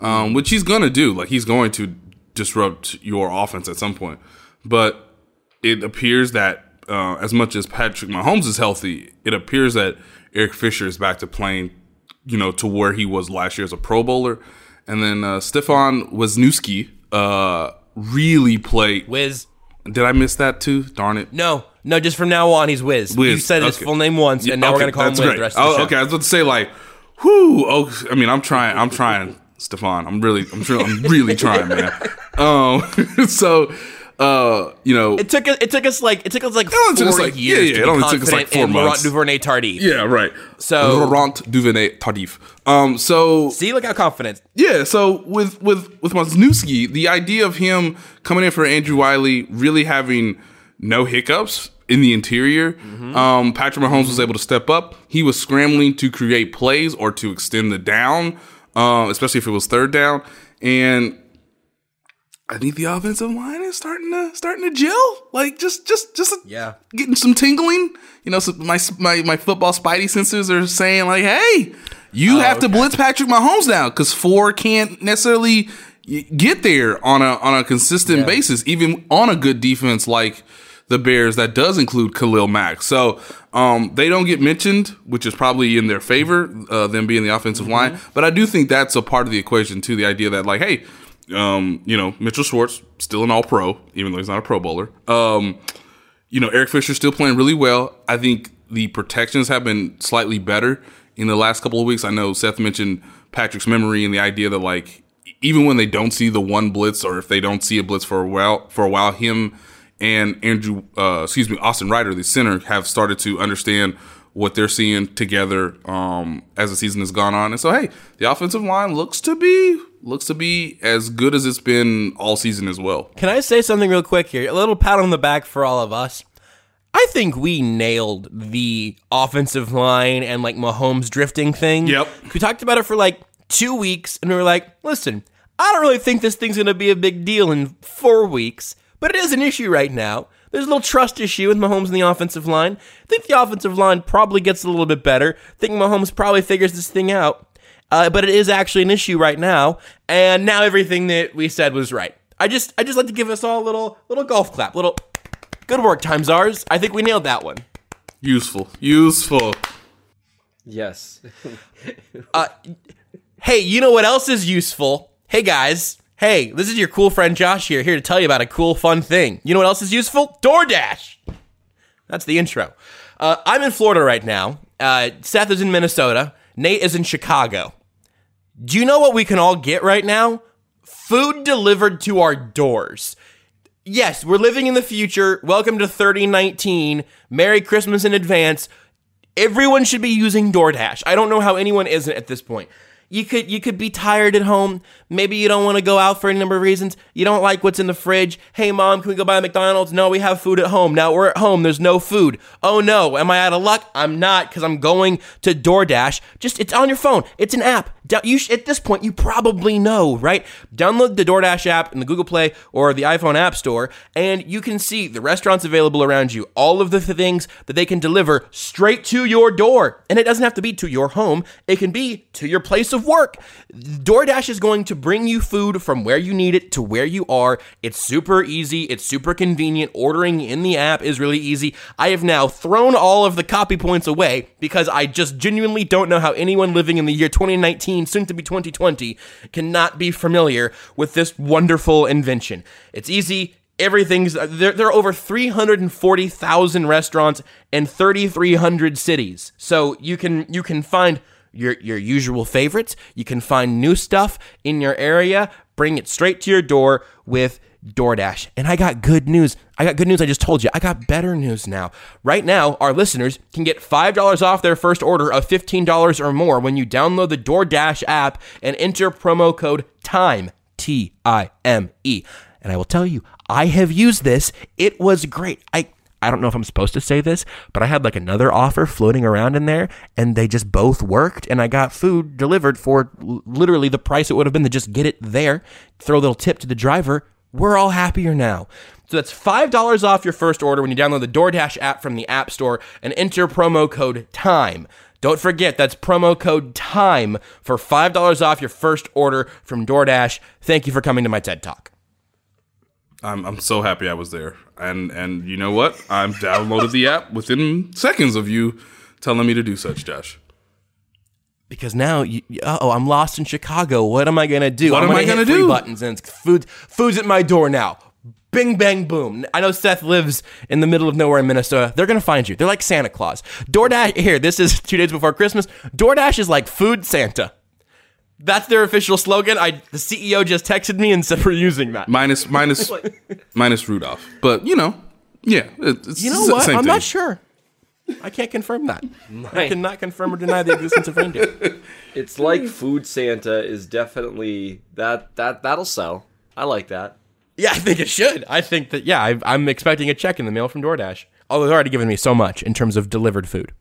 um, which he's gonna do. Like he's going to disrupt your offense at some point. But it appears that uh, as much as Patrick Mahomes is healthy, it appears that Eric Fisher is back to playing, you know, to where he was last year as a Pro Bowler. And then uh, Stefan Wisniewski uh, really played. Wiz. Did I miss that too? Darn it. No, no, just from now on, he's Wiz. Wiz, You said his okay. full name once, and now we're gonna call him Wiz great. the rest of the oh, show. Okay, I was about to say like, whoo. Oh, I mean, I'm trying. I'm trying, Stefan. I'm really, I'm sure, I'm really trying, man. [LAUGHS] Um, [LAUGHS] so, uh, you know, It took us. It took us like it took us like only took us, four like- years. yeah, yeah, it only took us, like, four Laurent months. Duvernay Tardif. yeah, right. So- Laurent Duvernay Tardif. Um, so See, look how confident. Yeah, so with with with Wisniewski, the idea of him coming in for Andrew Wylie, really having no hiccups in the interior, um, Patrick Mahomes was able to step up. He was scrambling to create plays or to extend the down, uh, especially if it was third down. And I think the offensive line is starting to starting to gel. Like just just just Yeah. getting some tingling. You know, so my my my football spidey sensors are saying like, "Hey, you have to blitz Patrick Mahomes now because four can't necessarily get there on a on a consistent basis, even on a good defense like the Bears that does include Khalil Mack. So um, they don't get mentioned, which is probably in their favor, uh, them being the offensive line. But I do think that's a part of the equation too. The idea that like, hey, um, you know, Mitchell Schwartz still an All Pro, even though he's not a Pro Bowler. Um, you know, Eric Fisher's still playing really well. I think the protections have been slightly better in the last couple of weeks. I know Seth mentioned Patrick's memory and the idea that like even when they don't see the one blitz or if they don't see a blitz for a while for a while, him and Andrew uh, excuse me, Austin Reiter, the center, have started to understand what they're seeing together um, as the season has gone on. And so hey, the offensive line looks to be looks to be as good as it's been all season as well. Can I say something real quick here? A little pat on the back for all of us. I think we nailed the offensive line and like Mahomes drifting thing. Yep. We talked about it for like two weeks and we were like, listen, I don't really think this thing's going to be a big deal in four weeks, but it is an issue right now. There's a little trust issue with Mahomes and the offensive line. I think the offensive line probably gets a little bit better. I think Mahomes probably figures this thing out. Uh, but it is actually an issue right now, and now everything that we said was right. I just, I just like to give us all a little, little golf clap, little good work, times ours. I think we nailed that one. Useful, useful. Yes. [LAUGHS] Hey, you know what else is useful? Hey guys, hey, this is your cool friend Josh here, here to tell you about a cool, fun thing. You know what else is useful? DoorDash. That's the intro. Uh, I'm in Florida right now. Uh, Seth is in Minnesota. Nate is in Chicago. Do you know what we can all get right now? Food delivered to our doors. Yes, we're living in the future. Welcome to 3019. Merry Christmas in advance. Everyone should be using DoorDash. I don't know how anyone isn't at this point. You could you could be tired at home. Maybe you don't want to go out for any number of reasons. You don't like what's in the fridge. Hey mom, can we go buy McDonald's? No, we have food at home. Now we're at home. There's no food. Oh no, am I out of luck? I'm not because I'm going to DoorDash. Just it's on your phone. It's an app. You sh- at this point you probably know, right? Download the DoorDash app in the Google Play or the iPhone App Store, and you can see the restaurants available around you. All of the th- things that they can deliver straight to your door, and it doesn't have to be to your home. It can be to your place of work. DoorDash is going to bring you food from where you need it to where you are. It's super easy. It's super convenient. Ordering in the app is really easy. I have now thrown all of the copy points away because I just genuinely don't know how anyone living in the year 2019, soon to be 2020, cannot be familiar with this wonderful invention. It's easy. Everything's there. There are over 340,000 restaurants in 3,300 cities, so you can you can find your your usual favorites. You can find new stuff in your area. Bring it straight to your door with DoorDash. And I got good news. I got good news. I just told you. I got better news now. Right now, our listeners can get $5 off their first order of $15 or more when you download the DoorDash app and enter promo code TIME, T I M E. And I will tell you, I have used this. It was great. I I don't know if I'm supposed to say this, but I had like another offer floating around in there and they just both worked and I got food delivered for literally the price it would have been to just get it there, throw a little tip to the driver. We're all happier now. So that's $5 off your first order when you download the DoorDash app from the App Store and enter promo code TIME. Don't forget, that's promo code TIME for $5 off your first order from DoorDash. Thank you for coming to my TED Talk. I'm I'm so happy I was there. And and you know what? I'm downloaded the app within seconds of you telling me to do such, Josh. Because now you, oh i'm lost in chicago. What am i gonna do? What I'm am I gonna three do? buttons and food food's at my door now. Bing bang boom. I know seth lives in the middle of nowhere in minnesota. They're gonna find you. They're like santa claus. Doordash [LAUGHS] here this is two days before christmas. Doordash is like food santa. That's their official slogan. I the ceo just texted me and said we're using that. Minus minus [LAUGHS] minus Rudolph. But you know, yeah. It's you know what? Same i'm thing. not sure i can't confirm that i cannot confirm or deny the existence of reindeer [LAUGHS] It's like Food Santa is definitely that that that'll sell. I like that. Yeah, I think it should. I think that yeah, I, I'm expecting a check in the mail from DoorDash. Although they've already given me so much in terms of delivered food.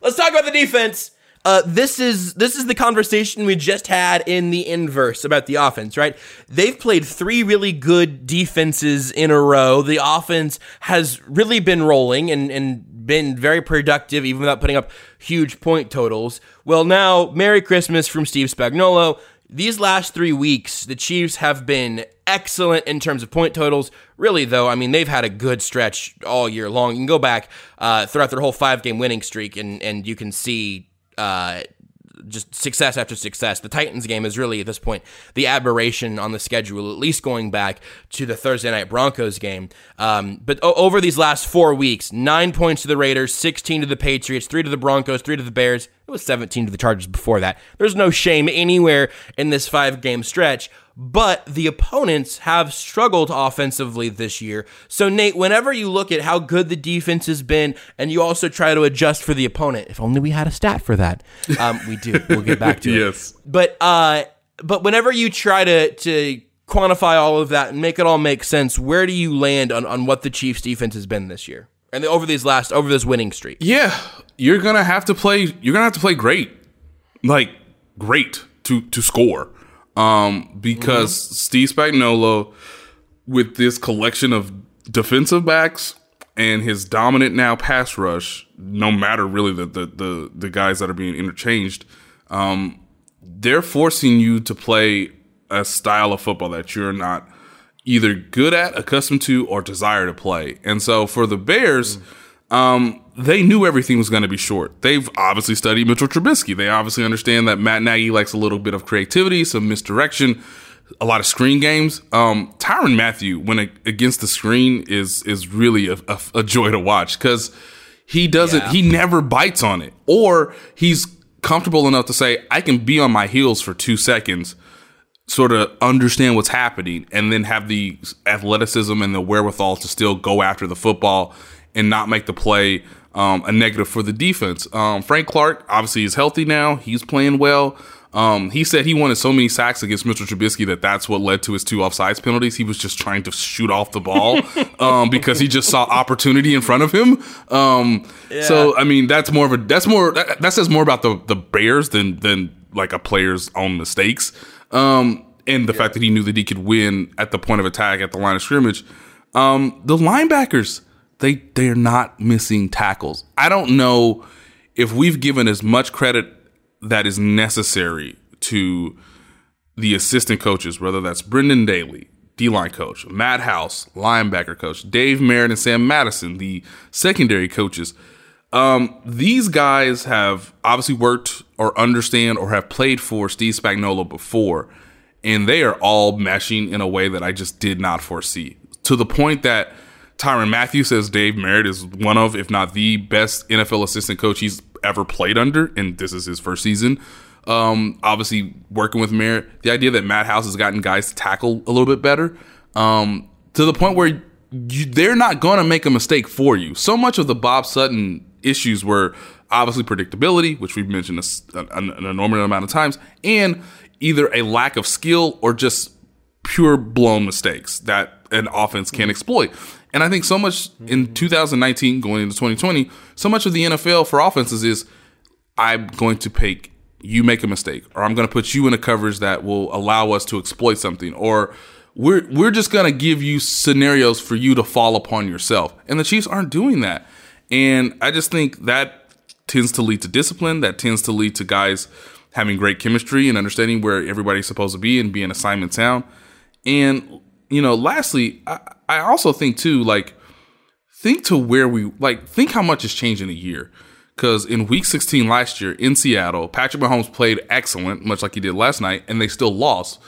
Let's talk about the defense. Uh, this is this is the conversation we just had in the inverse about the offense, right? They've played three really good defenses in a row. The offense has really been rolling and, and been very productive, even without putting up huge point totals. Well, now, Merry Christmas from Steve Spagnuolo. these last three weeks, the Chiefs have been excellent in terms of point totals. Really, though, I mean, they've had a good stretch all year long. You can go back uh, throughout their whole five game winning streak, and, and you can see. Uh, just success after success. The Titans game is really at this point the aberration on the schedule, at least going back to the Thursday night Broncos game. Um, but o- over these last four weeks, nine points to the Raiders, 16 to the Patriots, three to the Broncos, three to the Bears. It was 17 to the Chargers before that. There's no shame anywhere in this five game stretch but the opponents have struggled offensively this year. So, Nate, whenever you look at how good the defense has been, and you also try to adjust for the opponent, if only we had a stat for that. Um, we do. We'll get back to [LAUGHS] it. Yes. it. But uh, but whenever you try to to quantify all of that and make it all make sense, where do you land on, on what the Chiefs' defense has been this year and over these last over this winning streak? Yeah, you're gonna have to play. You're gonna have to play great, like great to to score. Um, because Steve Spagnuolo, with this collection of defensive backs and his dominant now pass rush, no matter really the the the, the guys that are being interchanged, um, they're forcing you to play a style of football that you're not either good at, accustomed to, or desire to play. And so for the Bears, um, they knew everything was going to be short. They've obviously studied Mitchell Trubisky. They obviously understand that Matt Nagy likes a little bit of creativity, some misdirection, a lot of screen games. Um, Tyrann Mathieu, when a, against the screen, is is really a, a, a joy to watch because he doesn't, Yeah. he never bites on it, or he's comfortable enough to say, "I can be on my heels for two seconds." sort of understand what's happening and then have the athleticism and the wherewithal to still go after the football and not make the play um, a negative for the defense. Um, Frank Clark obviously is healthy now. He's playing well. Um, he said he wanted so many sacks against Mr. Trubisky that that's what led to his two offsides penalties. He was just trying to shoot off the ball [LAUGHS] um, because he just saw opportunity in front of him. Um, So I mean, that's more of a that's more that, that says more about the the Bears than than like a player's own mistakes. Um, and the fact that he knew that he could win at the point of attack at the line of scrimmage. Um, the linebackers, they they're not missing tackles. I don't know if we've given as much credit that is necessary to the assistant coaches, whether that's Brendan Daly, D line coach, Matt House, linebacker coach, Dave Merritt, and Sam Madison, the secondary coaches. Um, these guys have obviously worked or understand or have played for Steve Spagnuolo before, and they are all meshing in a way that I just did not foresee. To the point that Tyrann Mathieu says Dave Merritt is one of, if not the best NFL assistant coach he's ever played under, and this is his first season. Um, obviously working with Merritt, the idea that Matt House has gotten guys to tackle a little bit better, um, to the point where you, they're not going to make a mistake for you. So much of the Bob Sutton issues were obviously predictability, which we've mentioned a an, an enormous amount of times, and either a lack of skill or just pure blown mistakes that an offense can exploit. And I think so much in mm-hmm. 2019 going into 2020, so much of the NFL for offenses is I'm going to pick you make a mistake, or I'm going to put you in a coverage that will allow us to exploit something, or we're we're just going to give you scenarios for you to fall upon yourself. And the Chiefs aren't doing that. And I just think that tends to lead to discipline. That tends to lead to guys having great chemistry and understanding where everybody's supposed to be and being assignment sound. And you know, lastly, I, I also think too, like think to where we like think how much has changed in a year. Because in Week 16 last year in Seattle, Patrick Mahomes played excellent, much like he did last night, and they still lost.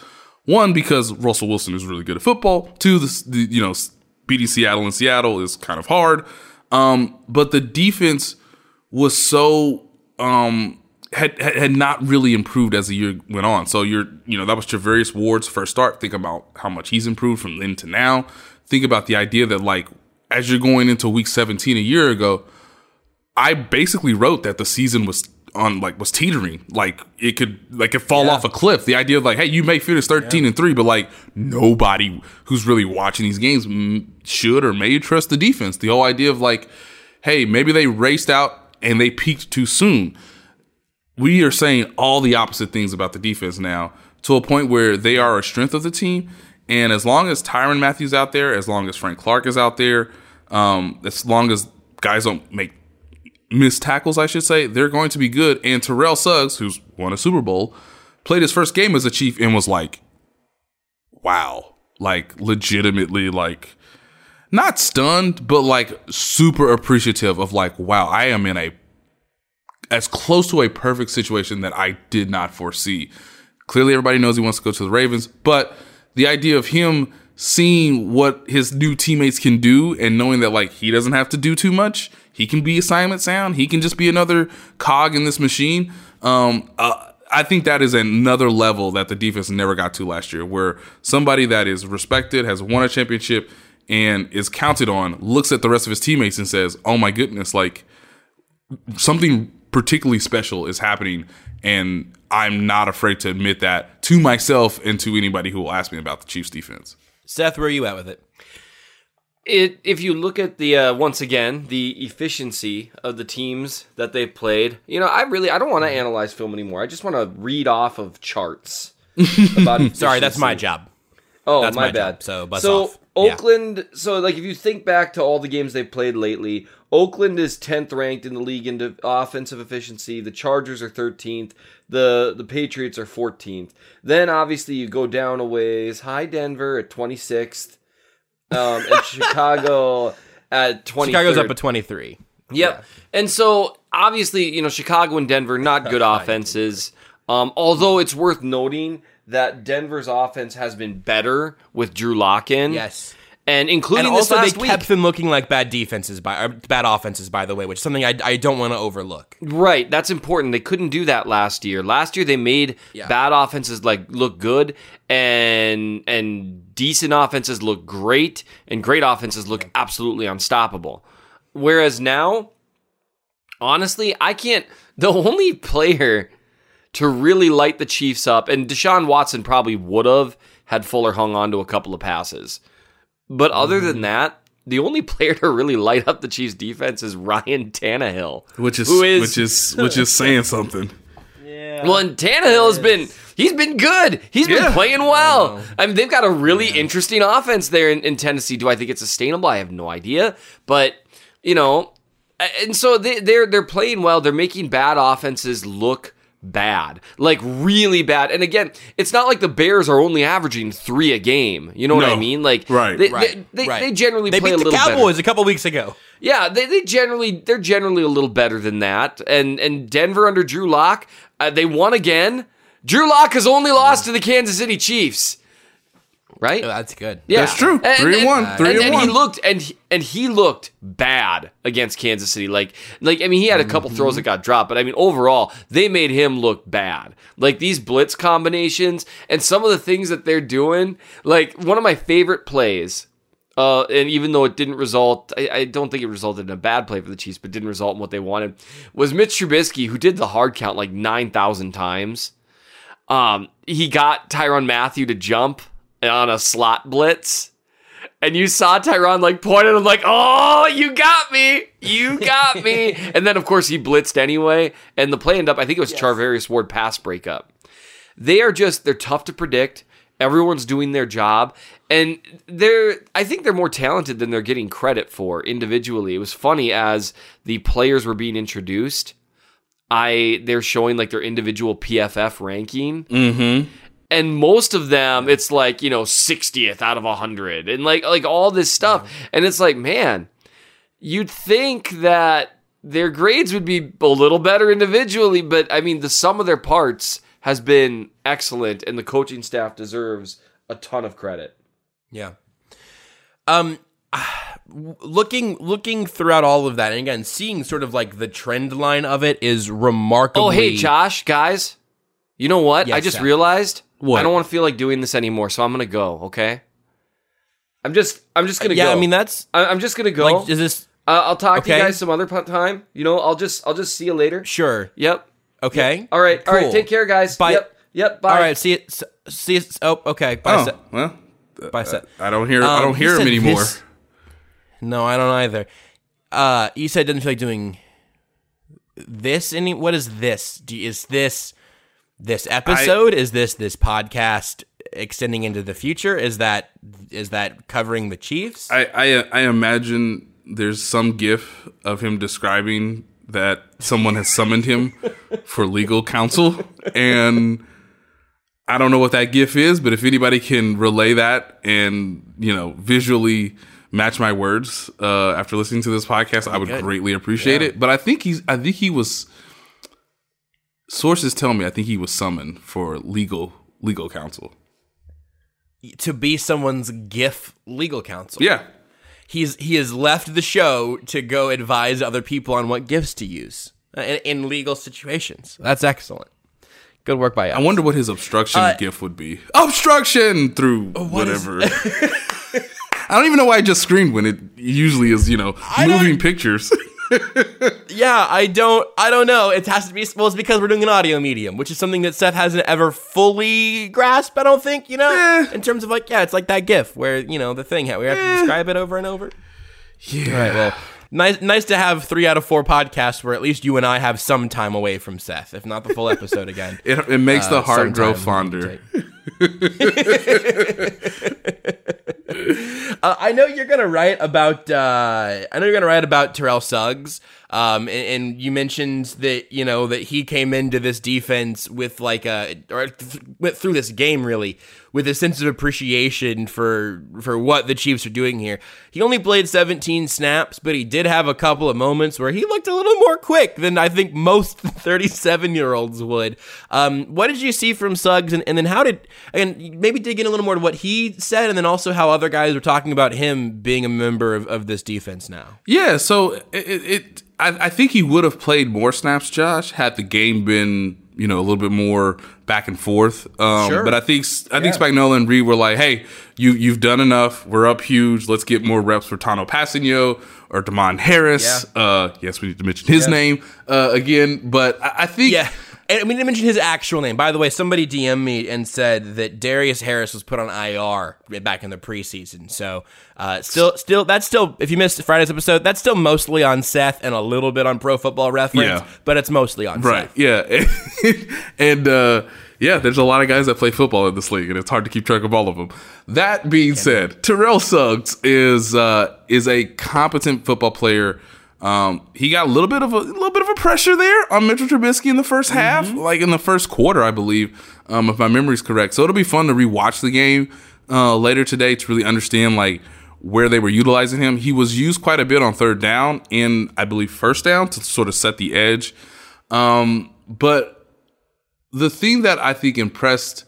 One because Russell Wilson is really good at football. Two, the, the you know beating Seattle in Seattle is kind of hard. Um, but the defense was so um, had, had not really improved as the year went on. So you're you know that was Charvarius Ward's first start. Think about how much he's improved from then to now. Think about the idea that like as you're going into Week 17 a year ago, I basically wrote that the season was on like was teetering, like it could like it fall off a cliff. The idea of like, hey, you may finish thirteen and three, but like nobody who's really watching these games should or may trust the defense. The whole idea of like, hey, maybe they raced out and they peaked too soon. We are saying all the opposite things about the defense now to a point where they are a strength of the team. And as long as Tyrann Mathieu's out there, as long as Frank Clark is out there, um, as long as guys don't make missed tackles, I should say, they're going to be good. And Terrell Suggs, who's won a Super Bowl, played his first game as a Chief and was like, wow, like legitimately like not stunned, but like super appreciative of like, wow, I am in a as close to a perfect situation that I did not foresee. Clearly, everybody knows he wants to go to the Ravens, but the idea of him seeing what his new teammates can do and knowing that like he doesn't have to do too much, he can be assignment sound, he can just be another cog in this machine. Um, uh, I think that is another level that the defense never got to last year, where somebody that is respected, has won a championship, and is counted on looks at the rest of his teammates and says, "Oh my goodness, like something particularly special is happening." And I'm not afraid to admit that to myself and to anybody who will ask me about the Chiefs defense. Seth, where are you at with it? it if you look at the uh, once again the efficiency of the teams that they've played you know i really i don't want to analyze film anymore i just want to read off of charts [LAUGHS] about Sorry, that's my job. oh that's my, my bad job, so buzz so off. Yeah. oakland so like if you think back to all the games they've played lately oakland is 10th ranked in the league in offensive efficiency the chargers are 13th the the patriots are 14th then obviously you go down a ways High denver at 26th um, and [LAUGHS] Chicago at 20. Chicago's up at 23. Yep. And so obviously, you know, Chicago and Denver not [LAUGHS] good offenses. Um, although it's worth noting that Denver's offense has been better with Drew Lock in. Yes. And including And this also, they week. kept them looking like bad defenses, by bad offenses, by the way, which is something I, I don't want to overlook. Right, that's important. They couldn't do that last year. Last year they made Yeah. bad offenses like look good and and decent offenses look great and great offenses look absolutely unstoppable. Whereas now honestly, I can't the only player to really light the Chiefs up and Deshaun Watson probably would have had Fuller hung on to a couple of passes. But other Mm-hmm. than that, the only [LAUGHS] player to really light up the Chiefs defense is Ryan Tannehill. Which is, Who is- which is which is [LAUGHS] saying something. Yeah. Well, and Tannehill has been he's been good. He's been playing well. I, mean, they've got a really interesting offense there in, in Tennessee. Do I think it's sustainable? I have no idea. But you know, and so they, they're they're playing well. They're making bad offenses look bad, like really bad. And again, it's not like the Bears are only averaging three a game. You know what I mean? Like Right. they, Right. they, right. they generally they play beat a the little better. Cowboys a couple weeks ago. Yeah, they, they generally they're generally a little better than that. And and Denver under Drew Lock, uh, they won again. Drew Lock has only lost to the Kansas City Chiefs. Right? Oh, that's good. Yeah, That's true. Three and one. Three and, and and he looked and he, and he looked bad against Kansas City. Like like I mean, he had a couple throws that got dropped, but I mean, overall, they made him look bad. Like these blitz combinations and some of the things that they're doing. Like one of my favorite plays. Uh, and even though it didn't result, I, I don't think it resulted in a bad play for the Chiefs, but didn't result in what they wanted. Was Mitch Trubisky, who did the hard count like nine thousand times. Um, he got Tyrann Mathieu to jump on a slot blitz. And you saw Tyrann like point at him like, "Oh, you got me, you got me!" [LAUGHS] and then of course he blitzed anyway, and the play ended up. I think it was Charvarius Ward pass breakup. They are just they're tough to predict. Everyone's doing their job, and they're I think they're more talented than they're getting credit for individually. It was funny as the players were being introduced. I they're showing like their individual PFF ranking, mm-hmm. And most of them it's like you know 60th out of 100 and like like all this stuff. And it's like man you'd think that their grades would be a little better individually but i mean the sum of their parts has been excellent and the coaching staff deserves a ton of credit. Yeah. Um, [SIGHS] looking looking throughout all of that, and again, seeing sort of like the trend line of it is remarkable oh hey josh guys you know what? I just Seth. realized What? i don't want to feel like doing this anymore so i'm gonna go okay i'm just i'm just gonna Yeah, go I mean that's I- i'm just gonna go like is this Uh, I'll talk to you guys some other time. You know, I'll just I'll just see you later. sure? Yep. Okay. All right. All right. Cool. Take care, guys. Bye. Yep. Yep. Bye. All right. See it. See it. Oh, okay. Bye. Oh, Seth. well, Bye. Seth. I don't hear I Um, don't hear him anymore. this- No, I don't either. Uh, you said doesn't feel like doing this any. What is this? Do you, is this this episode? is this this podcast extending into the future? Is that is that covering the Chiefs? I, I I imagine there's some gif of him describing that someone has summoned him [LAUGHS] for legal counsel and I don't know what that GIF is, but if anybody can relay that and you know visually match my words uh, after listening to this podcast, I would good. greatly appreciate Yeah. it. But I think he's I think he was sources tell me I think he was summoned for legal legal counsel. To be someone's GIF legal counsel. Yeah. He's he has left the show to go advise other people on what gifts to use uh, in, in legal situations. That's excellent. Good work by us. I wonder what his obstruction Uh, GIF would be. Obstruction through what is- whatever. [LAUGHS] I don't even know why I just screamed when it usually is, you know, moving pictures. [LAUGHS] Yeah, I don't. I don't know. It has to be. Well, it's because we're doing an audio medium, which is something that Seth hasn't ever fully grasped. I don't think. You know, Eh. in terms of like, yeah, it's like that GIF where you know the thing. We have to describe it over and over. yeah. All right. Well, nice. Nice to have three out of four podcasts where at least you and I have some time away from Seth, if not the full episode again. [LAUGHS] It, it makes the Uh, heart grow fonder. [LAUGHS] Uh, I know you're gonna write about. Uh, I know you're gonna write about Terrell Suggs. Um, and, and you mentioned that you know that he came into this defense with like a or th- went through this game really with a sense of appreciation for for what the Chiefs are doing here. He only played 17 snaps, but he did have a couple of moments where he looked a little more quick than I think most [LAUGHS] 37 year olds would. Um, what did you see from Suggs, and, and then how did and maybe dig in a little more to what he said, and then also how other guys were talking about him being a member of, of this defense now. Yeah, so it, it, it I, I think he would have played more snaps, Josh, had the game been you know a little bit more back and forth. Um, Sure. But I think I think Spagnuolo and Reed were like, hey, you you've done enough. We're up huge. Let's get more reps for Tanoh Kpassagnon or Damon Harris. Uh, yes, we need to mention his name uh, again. But I, I think Yeah. And we didn't mention his actual name. By the way, somebody DM'd me and said that Darius Harris was put on IR back in the preseason. So, uh, still, still, that's still, if you missed Friday's episode, that's still mostly on Seth and a little bit on Pro Football Reference, Yeah. but it's mostly on Right. Seth. Yeah. [LAUGHS] and uh, yeah, there's a lot of guys that play football in this league, and it's hard to keep track of all of them. That being said, Terrell Suggs is uh, is a competent football player. Um, he got a little bit of a, little bit of a pressure there on Mitchell Trubisky in the 1st half, like in the first quarter, I believe, um, if my memory's correct. So it'll be fun to rewatch the game uh, later today to really understand like where they were utilizing him. He was used quite a bit on third down and I believe first down to sort of set the edge. Um, but the thing that I think impressed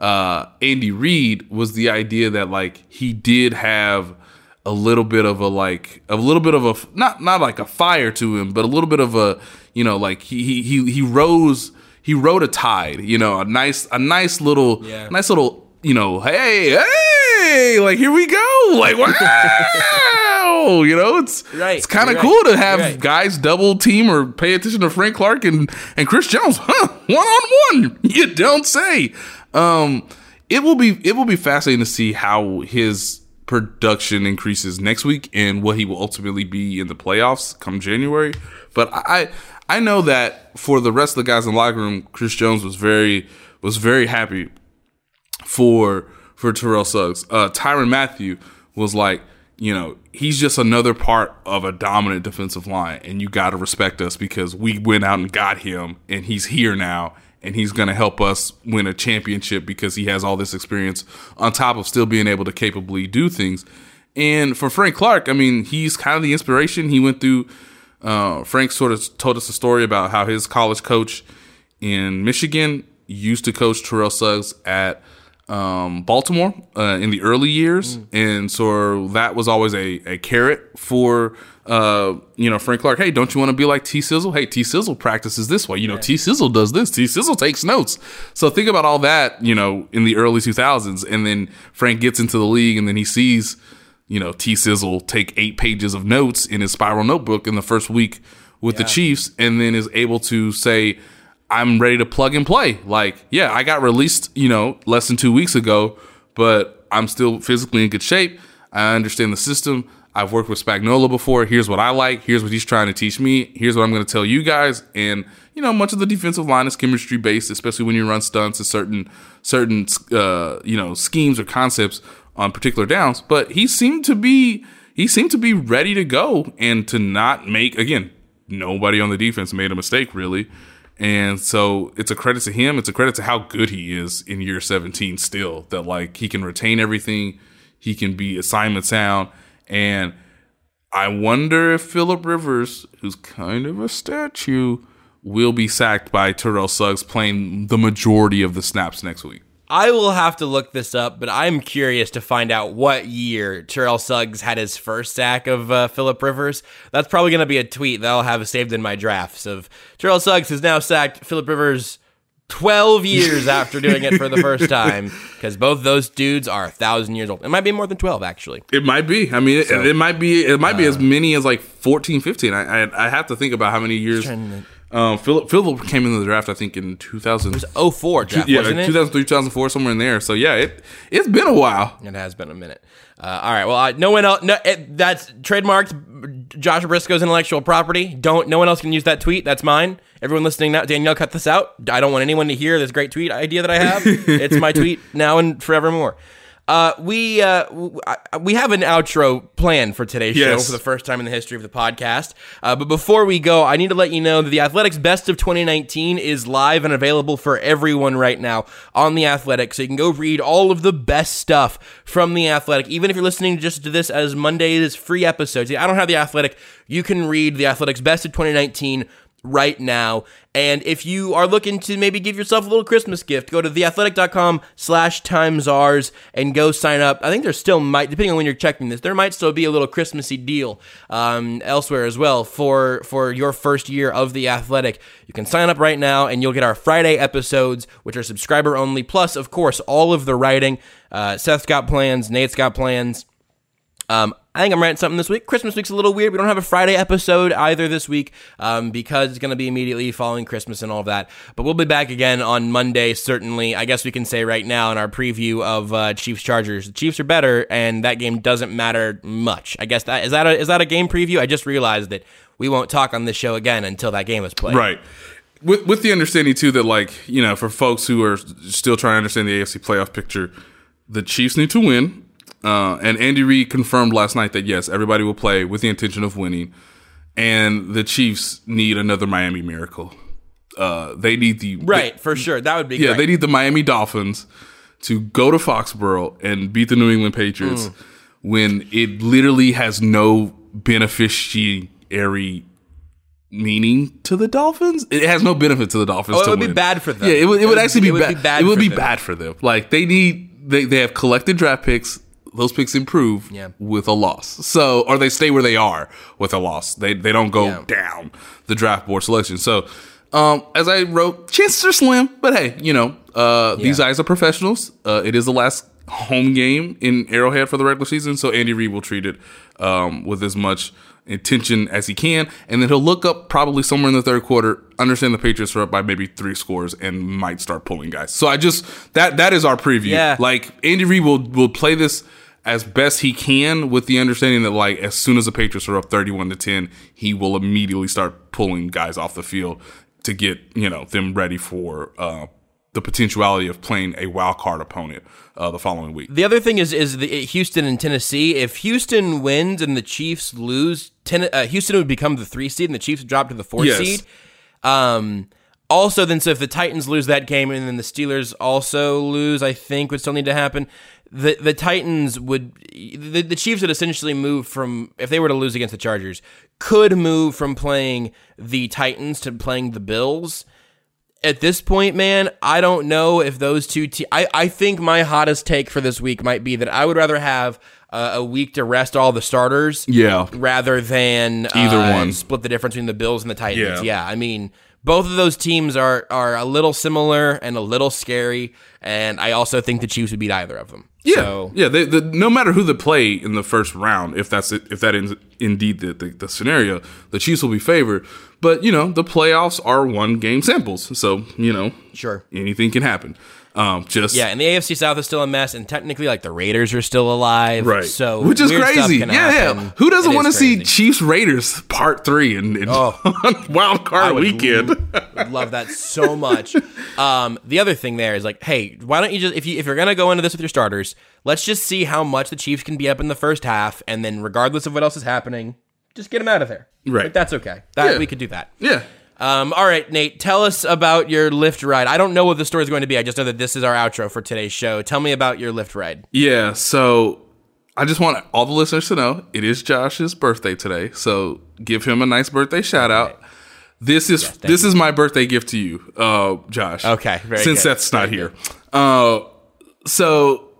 uh, Andy Reid was the idea that like he did have a little bit of a like a little bit of a not not like a fire to him, but a little bit of a you know like he he he, he rose he rode a tide, you know, a nice a nice little Yeah. nice little you know hey hey like here we go like [LAUGHS] wow you know it's Right, it's kind of cool right, to have right. guys double team or pay attention to Frank Clark and and Chris Jones huh one on one you don't say um it will be it will be fascinating to see how his production increases next week and what he will ultimately be in the playoffs come January but I I know that for the rest of the guys in the locker room Chris Jones was very was very happy for for Terrell Suggs. Uh, Tyrann Mathieu was like, you know, he's just another part of a dominant defensive line, and you got to respect us because we went out and got him, and he's here now, and he's going to help us win a championship because he has all this experience on top of still being able to capably do things. And for Frank Clark, I mean, he's kind of the inspiration. He went through. Uh, Frank sort of told us a story about how his college coach in Michigan used to coach Terrell Suggs at um, Baltimore uh, in the early years, and so that was always a, a carrot for uh, you know Frank Clark. Hey, don't you want to be like T Sizzle? Hey, T Sizzle practices this way. You know, T Sizzle does this. T Sizzle takes notes. So think about all that. You know, in the early two thousands, and then Frank gets into the league, and then he sees you know T Sizzle take eight pages of notes in his spiral notebook in the first week with the Chiefs, and then is able to say. I'm ready to plug and play. Like, yeah, I got released, you know, less than two weeks ago, but I'm still physically in good shape. I understand the system. I've worked with Spagnuolo before. Here's what I like. Here's what he's trying to teach me. Here's what I'm going to tell you guys. And you know, much of the defensive line is chemistry based, especially when you run stunts and certain certain uh, you know schemes or concepts on particular downs. But he seemed to be he seemed to be ready to go and to not make again. Nobody on the defense made a mistake really And so it's a credit to him. It's a credit to how good he is in year 17 still, that like he can retain everything, he can be assignment sound. And I wonder if Philip Rivers, who's kind of a statue, will be sacked by Terrell Suggs playing the majority of the snaps next week. I will have to look this up, but I'm curious to find out what year Terrell Suggs had his first sack of uh, Philip Rivers. That's probably going to be a tweet that I'll have saved in my drafts of Terrell Suggs has now sacked Philip Rivers 12 years after doing it for the first time [LAUGHS] because both those dudes are a thousand years old. It might be more than 12, actually. It might be. I mean, it, it might be. It might be as many as like 14, 15. I, I I have to think about how many years. trying Um, Philip Philip came into the draft. I think in two thousand. 04 draft, yeah, wasn't it? 2003, 2004, somewhere in there. So yeah, it it's been a while. It has been a minute. Uh, all right. Well, uh, no one else. No, it, that's trademarked. Josh Brisco's intellectual property. Don't. No one else can use that tweet. That's mine. Everyone listening now, Danielle, cut this out. I don't want anyone to hear this great tweet idea that I have. [LAUGHS] it's my tweet now and forevermore. Uh, we uh, we have an outro plan for today's show for the first time in the history of the podcast. Uh, but before we go, I need to let you know that the Athletics Best of 2019 is live and available for everyone right now on the Athletic. So you can go read all of the best stuff from the Athletic. Even if you're listening just to this as Monday's free episodes, I don't have the Athletic. You can read the Athletics Best of 2019 right now. And if you are looking to maybe give yourself a little Christmas gift, go to theathletic.com slash times ours and go sign up. I think there still might, depending on when you're checking this, there might still be a little Christmassy deal um, elsewhere as well for, for your first year of the athletic. You can sign up right now and you'll get our Friday episodes, which are subscriber only, plus, of course, all of the writing. Uh, Seth's got plans, Nate's got plans. Um, I think I'm writing something this week. Christmas week's a little weird. We don't have a Friday episode either this week um, because it's going to be immediately following Christmas and all of that. But we'll be back again on Monday, certainly. I guess we can say right now in our preview of uh, Chiefs Chargers, the Chiefs are better, and that game doesn't matter much. I guess that is that a, is that a game preview? I just realized that we won't talk on this show again until that game is played. Right. With with the understanding too that like you know for folks who are still trying to understand the AFC playoff picture, the Chiefs need to win. Uh, and Andy Reid confirmed last night that yes, everybody will play with the intention of winning, and the Chiefs need another Miami miracle. Uh, they need the Right, for sure. That would be Yeah, great. they need the Miami Dolphins to go to Foxborough and beat the New England Patriots Mm. when it literally has no beneficiary meaning to the Dolphins. It has no benefit to the Dolphins. Oh, it would be bad for them. Yeah, it would, it It would would- actually be, it would bad. be bad It would be them. bad for them. Like they need they they have collected draft picks. Those picks improve Yeah. with a loss. So, or they stay where they are with a loss. They they don't go Yeah. down the draft board selection. So, um, as I wrote, chances are slim, but hey, you know, uh, these guys are professionals. Uh, it is the last home game in Arrowhead for the regular season, so Andy Reid will treat it um, with as much intention as he can, and then he'll look up probably somewhere in the third quarter, understand the Patriots are up by maybe three scores, and might start pulling guys. So I just that that is our preview. Yeah. Like Andy Reid will will play this as best he can with the understanding that like as soon as the Patriots are up 31 to 10, he will immediately start pulling guys off the field to get, you know, them ready for uh the potentiality of playing a wild card opponent uh, the following week. The other thing is is the Houston and Tennessee. If Houston wins and the Chiefs lose, ten, uh, Houston would become the three seed and the Chiefs drop to the four Yes. seed. Um, also, then so if the Titans lose that game and then the Steelers also lose, I think would still need to happen. The the Titans would the, the Chiefs would essentially move from if they were to lose against the Chargers, could move from playing the Titans to playing the Bills at this point, man, I don't know if those two. Te- I I think my hottest take for this week might be that I would rather have uh, a week to rest all the starters, Yeah. rather than Either uh, one. split the difference between the Bills and the Titans. Yeah. Yeah, I mean. Both of those teams are are a little similar and a little scary, and I also think the Chiefs would beat either of them. Yeah, So, yeah. They, the, no matter who they play in the first round, if that's it, if that is indeed the, the, the scenario, the Chiefs will be favored. But you know, the playoffs are one game samples, so you know, Sure. anything can happen. Um, just yeah, and the AFC South is still a mess, and technically, like the Raiders are still alive, right. So, which is crazy. Yeah, yeah. Who doesn't want to see. Chiefs Raiders part three and, Oh. [LAUGHS] wild card weekend? Would love that so much. [LAUGHS] Um, the other thing there is like, hey, why don't you just if you if you're gonna go into this with your starters, let's just see how much the Chiefs can be up in the first half, and then regardless of what else is happening, just get them out of there. Right. Like, that's okay. That Yeah. we could do that. yeah. Um, all right, Nate, tell us about your Lyft ride. I don't know what the story is going to be. I just know that this is our outro for today's show. Tell me about your Lyft ride. Yeah, so I just want all the listeners to know it is Josh's birthday today. So give him a nice birthday shout out. This is this is my birthday gift to you, uh, Josh. Okay, very since good. Seth's not here. Uh, so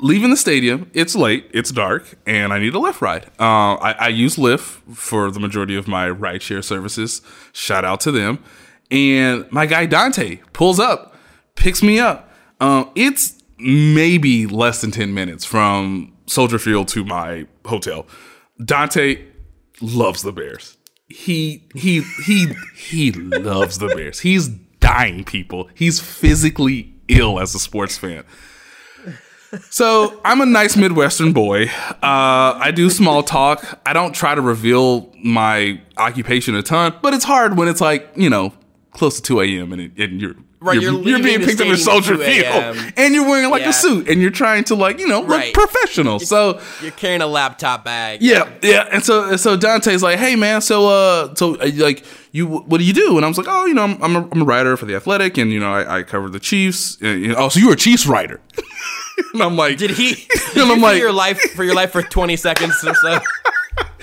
leaving the stadium, it's late, it's dark, and I need a Lyft ride. Uh, I, I use Lyft for the majority of my rideshare services. Shout out to them. And my guy Dante pulls up, picks me up. Um, it's maybe less than 10 minutes from Soldier Field to my hotel. Dante loves the Bears. He he he he loves the Bears. He's dying people. He's physically ill as a sports fan. So I'm a nice Midwestern boy. Uh, I do small talk. I don't try to reveal my occupation a ton, but it's hard when it's like you know close to 2 a.m. and, it, and you're Right, you're, you're you're being picked up in Soldier at 2 a.m.. Field, and you're wearing like Yeah. a suit, and you're trying to like you know look Right. professional. So You're carrying a laptop bag. yeah, yeah. And so, so Dante's like, "Hey, man, so, uh, so, uh, like, you, what do you do?" And I was like, "Oh, you know, I'm, I'm, a, I'm a writer for the Athletic, and you know, I, I cover the Chiefs. And, you know, oh, so you're a Chiefs writer?" [LAUGHS] [LAUGHS] and I'm like, Did he? [LAUGHS] Did And I'm for like- your life for your life for 20 seconds or so? [LAUGHS]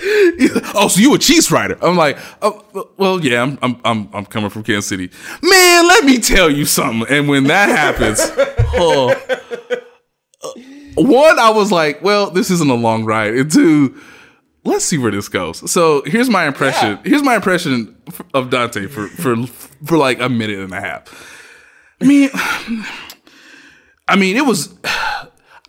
oh, so you a Chiefs writer? I'm like, oh, well, yeah, I'm, I'm, I'm, I'm coming from Kansas City. Man, let me tell you something. And when that happens, oh, uh, one, I was like, well, this isn't a long ride. And two, let's see where this goes. So here's my impression. Here's my impression of Dante for, for, for like a minute and a half. I mean, I mean, it was. [SIGHS]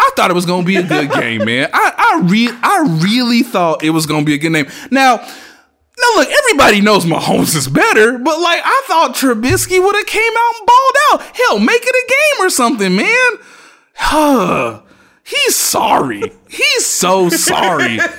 I thought it was gonna be a good game, man. I I re- I really thought it was gonna be a good name. Now, now look, everybody knows Mahomes is better, but like I thought Trubisky would have came out and balled out. Hell, make it a game or something, man. Huh. [SIGHS] He's sorry. He's so sorry. [LAUGHS] and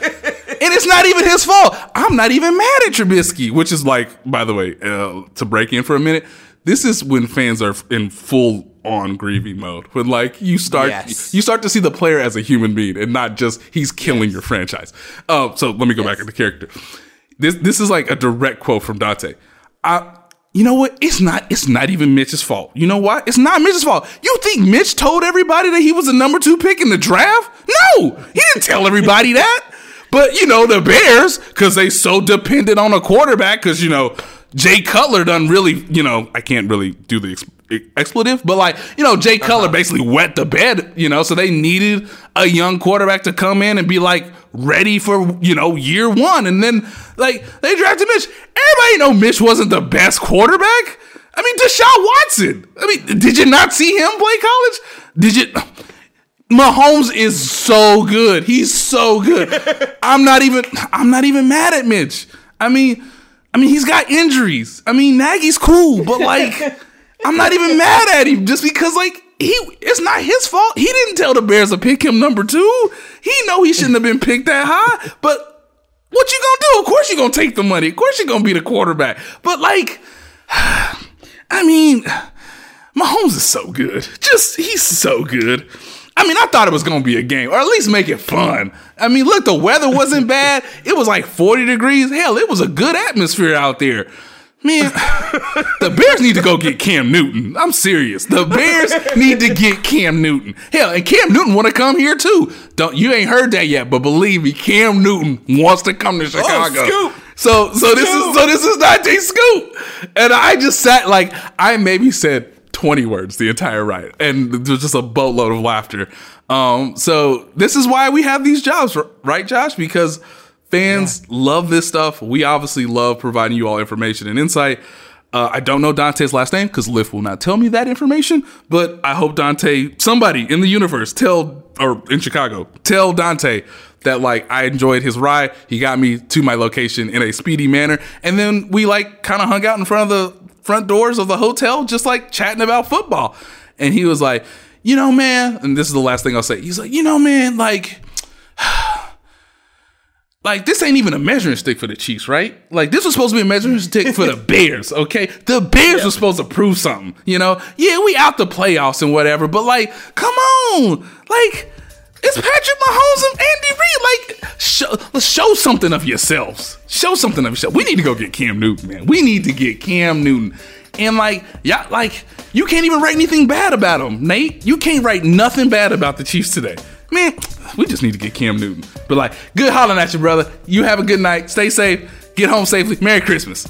it's not even his fault. I'm not even mad at Trubisky, which is like, by the way, uh, to break in for a minute, this is when fans are in full on grieving mode. When like you start, Yes. you start to see the player as a human being and not just he's killing your franchise. Uh, so let me go back to the character. This this is like a direct quote from Dante. I, you know what? It's not. It's not even Mitch's fault. You know why? It's not Mitch's fault. You think Mitch told everybody that he was a number two pick in the draft? No, he didn't tell everybody that. But you know the Bears, because they so dependent on a quarterback. Because you know Jay Cutler done really. You know I can't really do the expletive, but like you know Jay Cutler uh-huh. basically wet the bed. You know, so they needed a young quarterback to come in and be like ready for you know year one, and then like they drafted Mitch. Everybody know Mitch wasn't the best quarterback. I mean, Deshaun Watson. I mean, did you not see him play college? Did you? [SIGHS] Mahomes is so good. He's so good. [LAUGHS] I'm not even. I'm not even mad at Mitch. I mean, I mean, he's got injuries. I mean, Nagy's cool, but like, [LAUGHS] I'm not even mad at him just because like he. It's not his fault. He didn't tell the Bears to pick him number two. He know he shouldn't have been picked that high. But what you gonna do? Of course you gonna take the money. Of course you're gonna be the quarterback. But like, [SIGHS] I mean, Mahomes is so good. Just he's so good. I mean, I thought it was gonna be a game, or at least make it fun. I mean, look, the weather wasn't bad. It was like 40 degrees. Hell, it was a good atmosphere out there. Man, [LAUGHS] the Bears need to go get Cam Newton. I'm serious. The Bears need to get Cam Newton. Hell, and Cam Newton want to come here too. Don't you ain't heard that yet, but believe me, Cam Newton wants to come to Chicago. scoop. So so this is so this is not J Scoop. And I just sat like I maybe said 20 words the entire ride. And there was just a boatload of laughter. Um, so this is why we have these jobs, right, Josh? Because fans love this stuff. We obviously love providing you all information and insight. Uh, I don't know Dante's last name because Lyft will not tell me that information, but I hope Dante, somebody in the universe, tell, or in Chicago, tell Dante that like I enjoyed his ride. He got me to my location in a speedy manner. And then we like kind of hung out in front of the front doors of the hotel, just like chatting about football. And he was like, you know, man, and this is the last thing I'll say. He's like, you know, man, like, like this ain't even a measuring stick for the Chiefs, right? Like this was supposed to be a measuring stick for the [LAUGHS] Bears, okay? The Bears were supposed to prove something, you know? Yeah, we out the playoffs and whatever, but like, come on, like, It's Patrick Mahomes and Andy Reid. Like, show, let's show something of yourselves. Show something of yourself. We need to go get Cam Newton, man. We need to get Cam Newton. And like, yeah, like you can't even write anything bad about him, Nate. You can't write nothing bad about the Chiefs today, man. We just need to get Cam Newton. But like, good hollering at you, brother. You have a good night. Stay safe. Get home safely. Merry Christmas.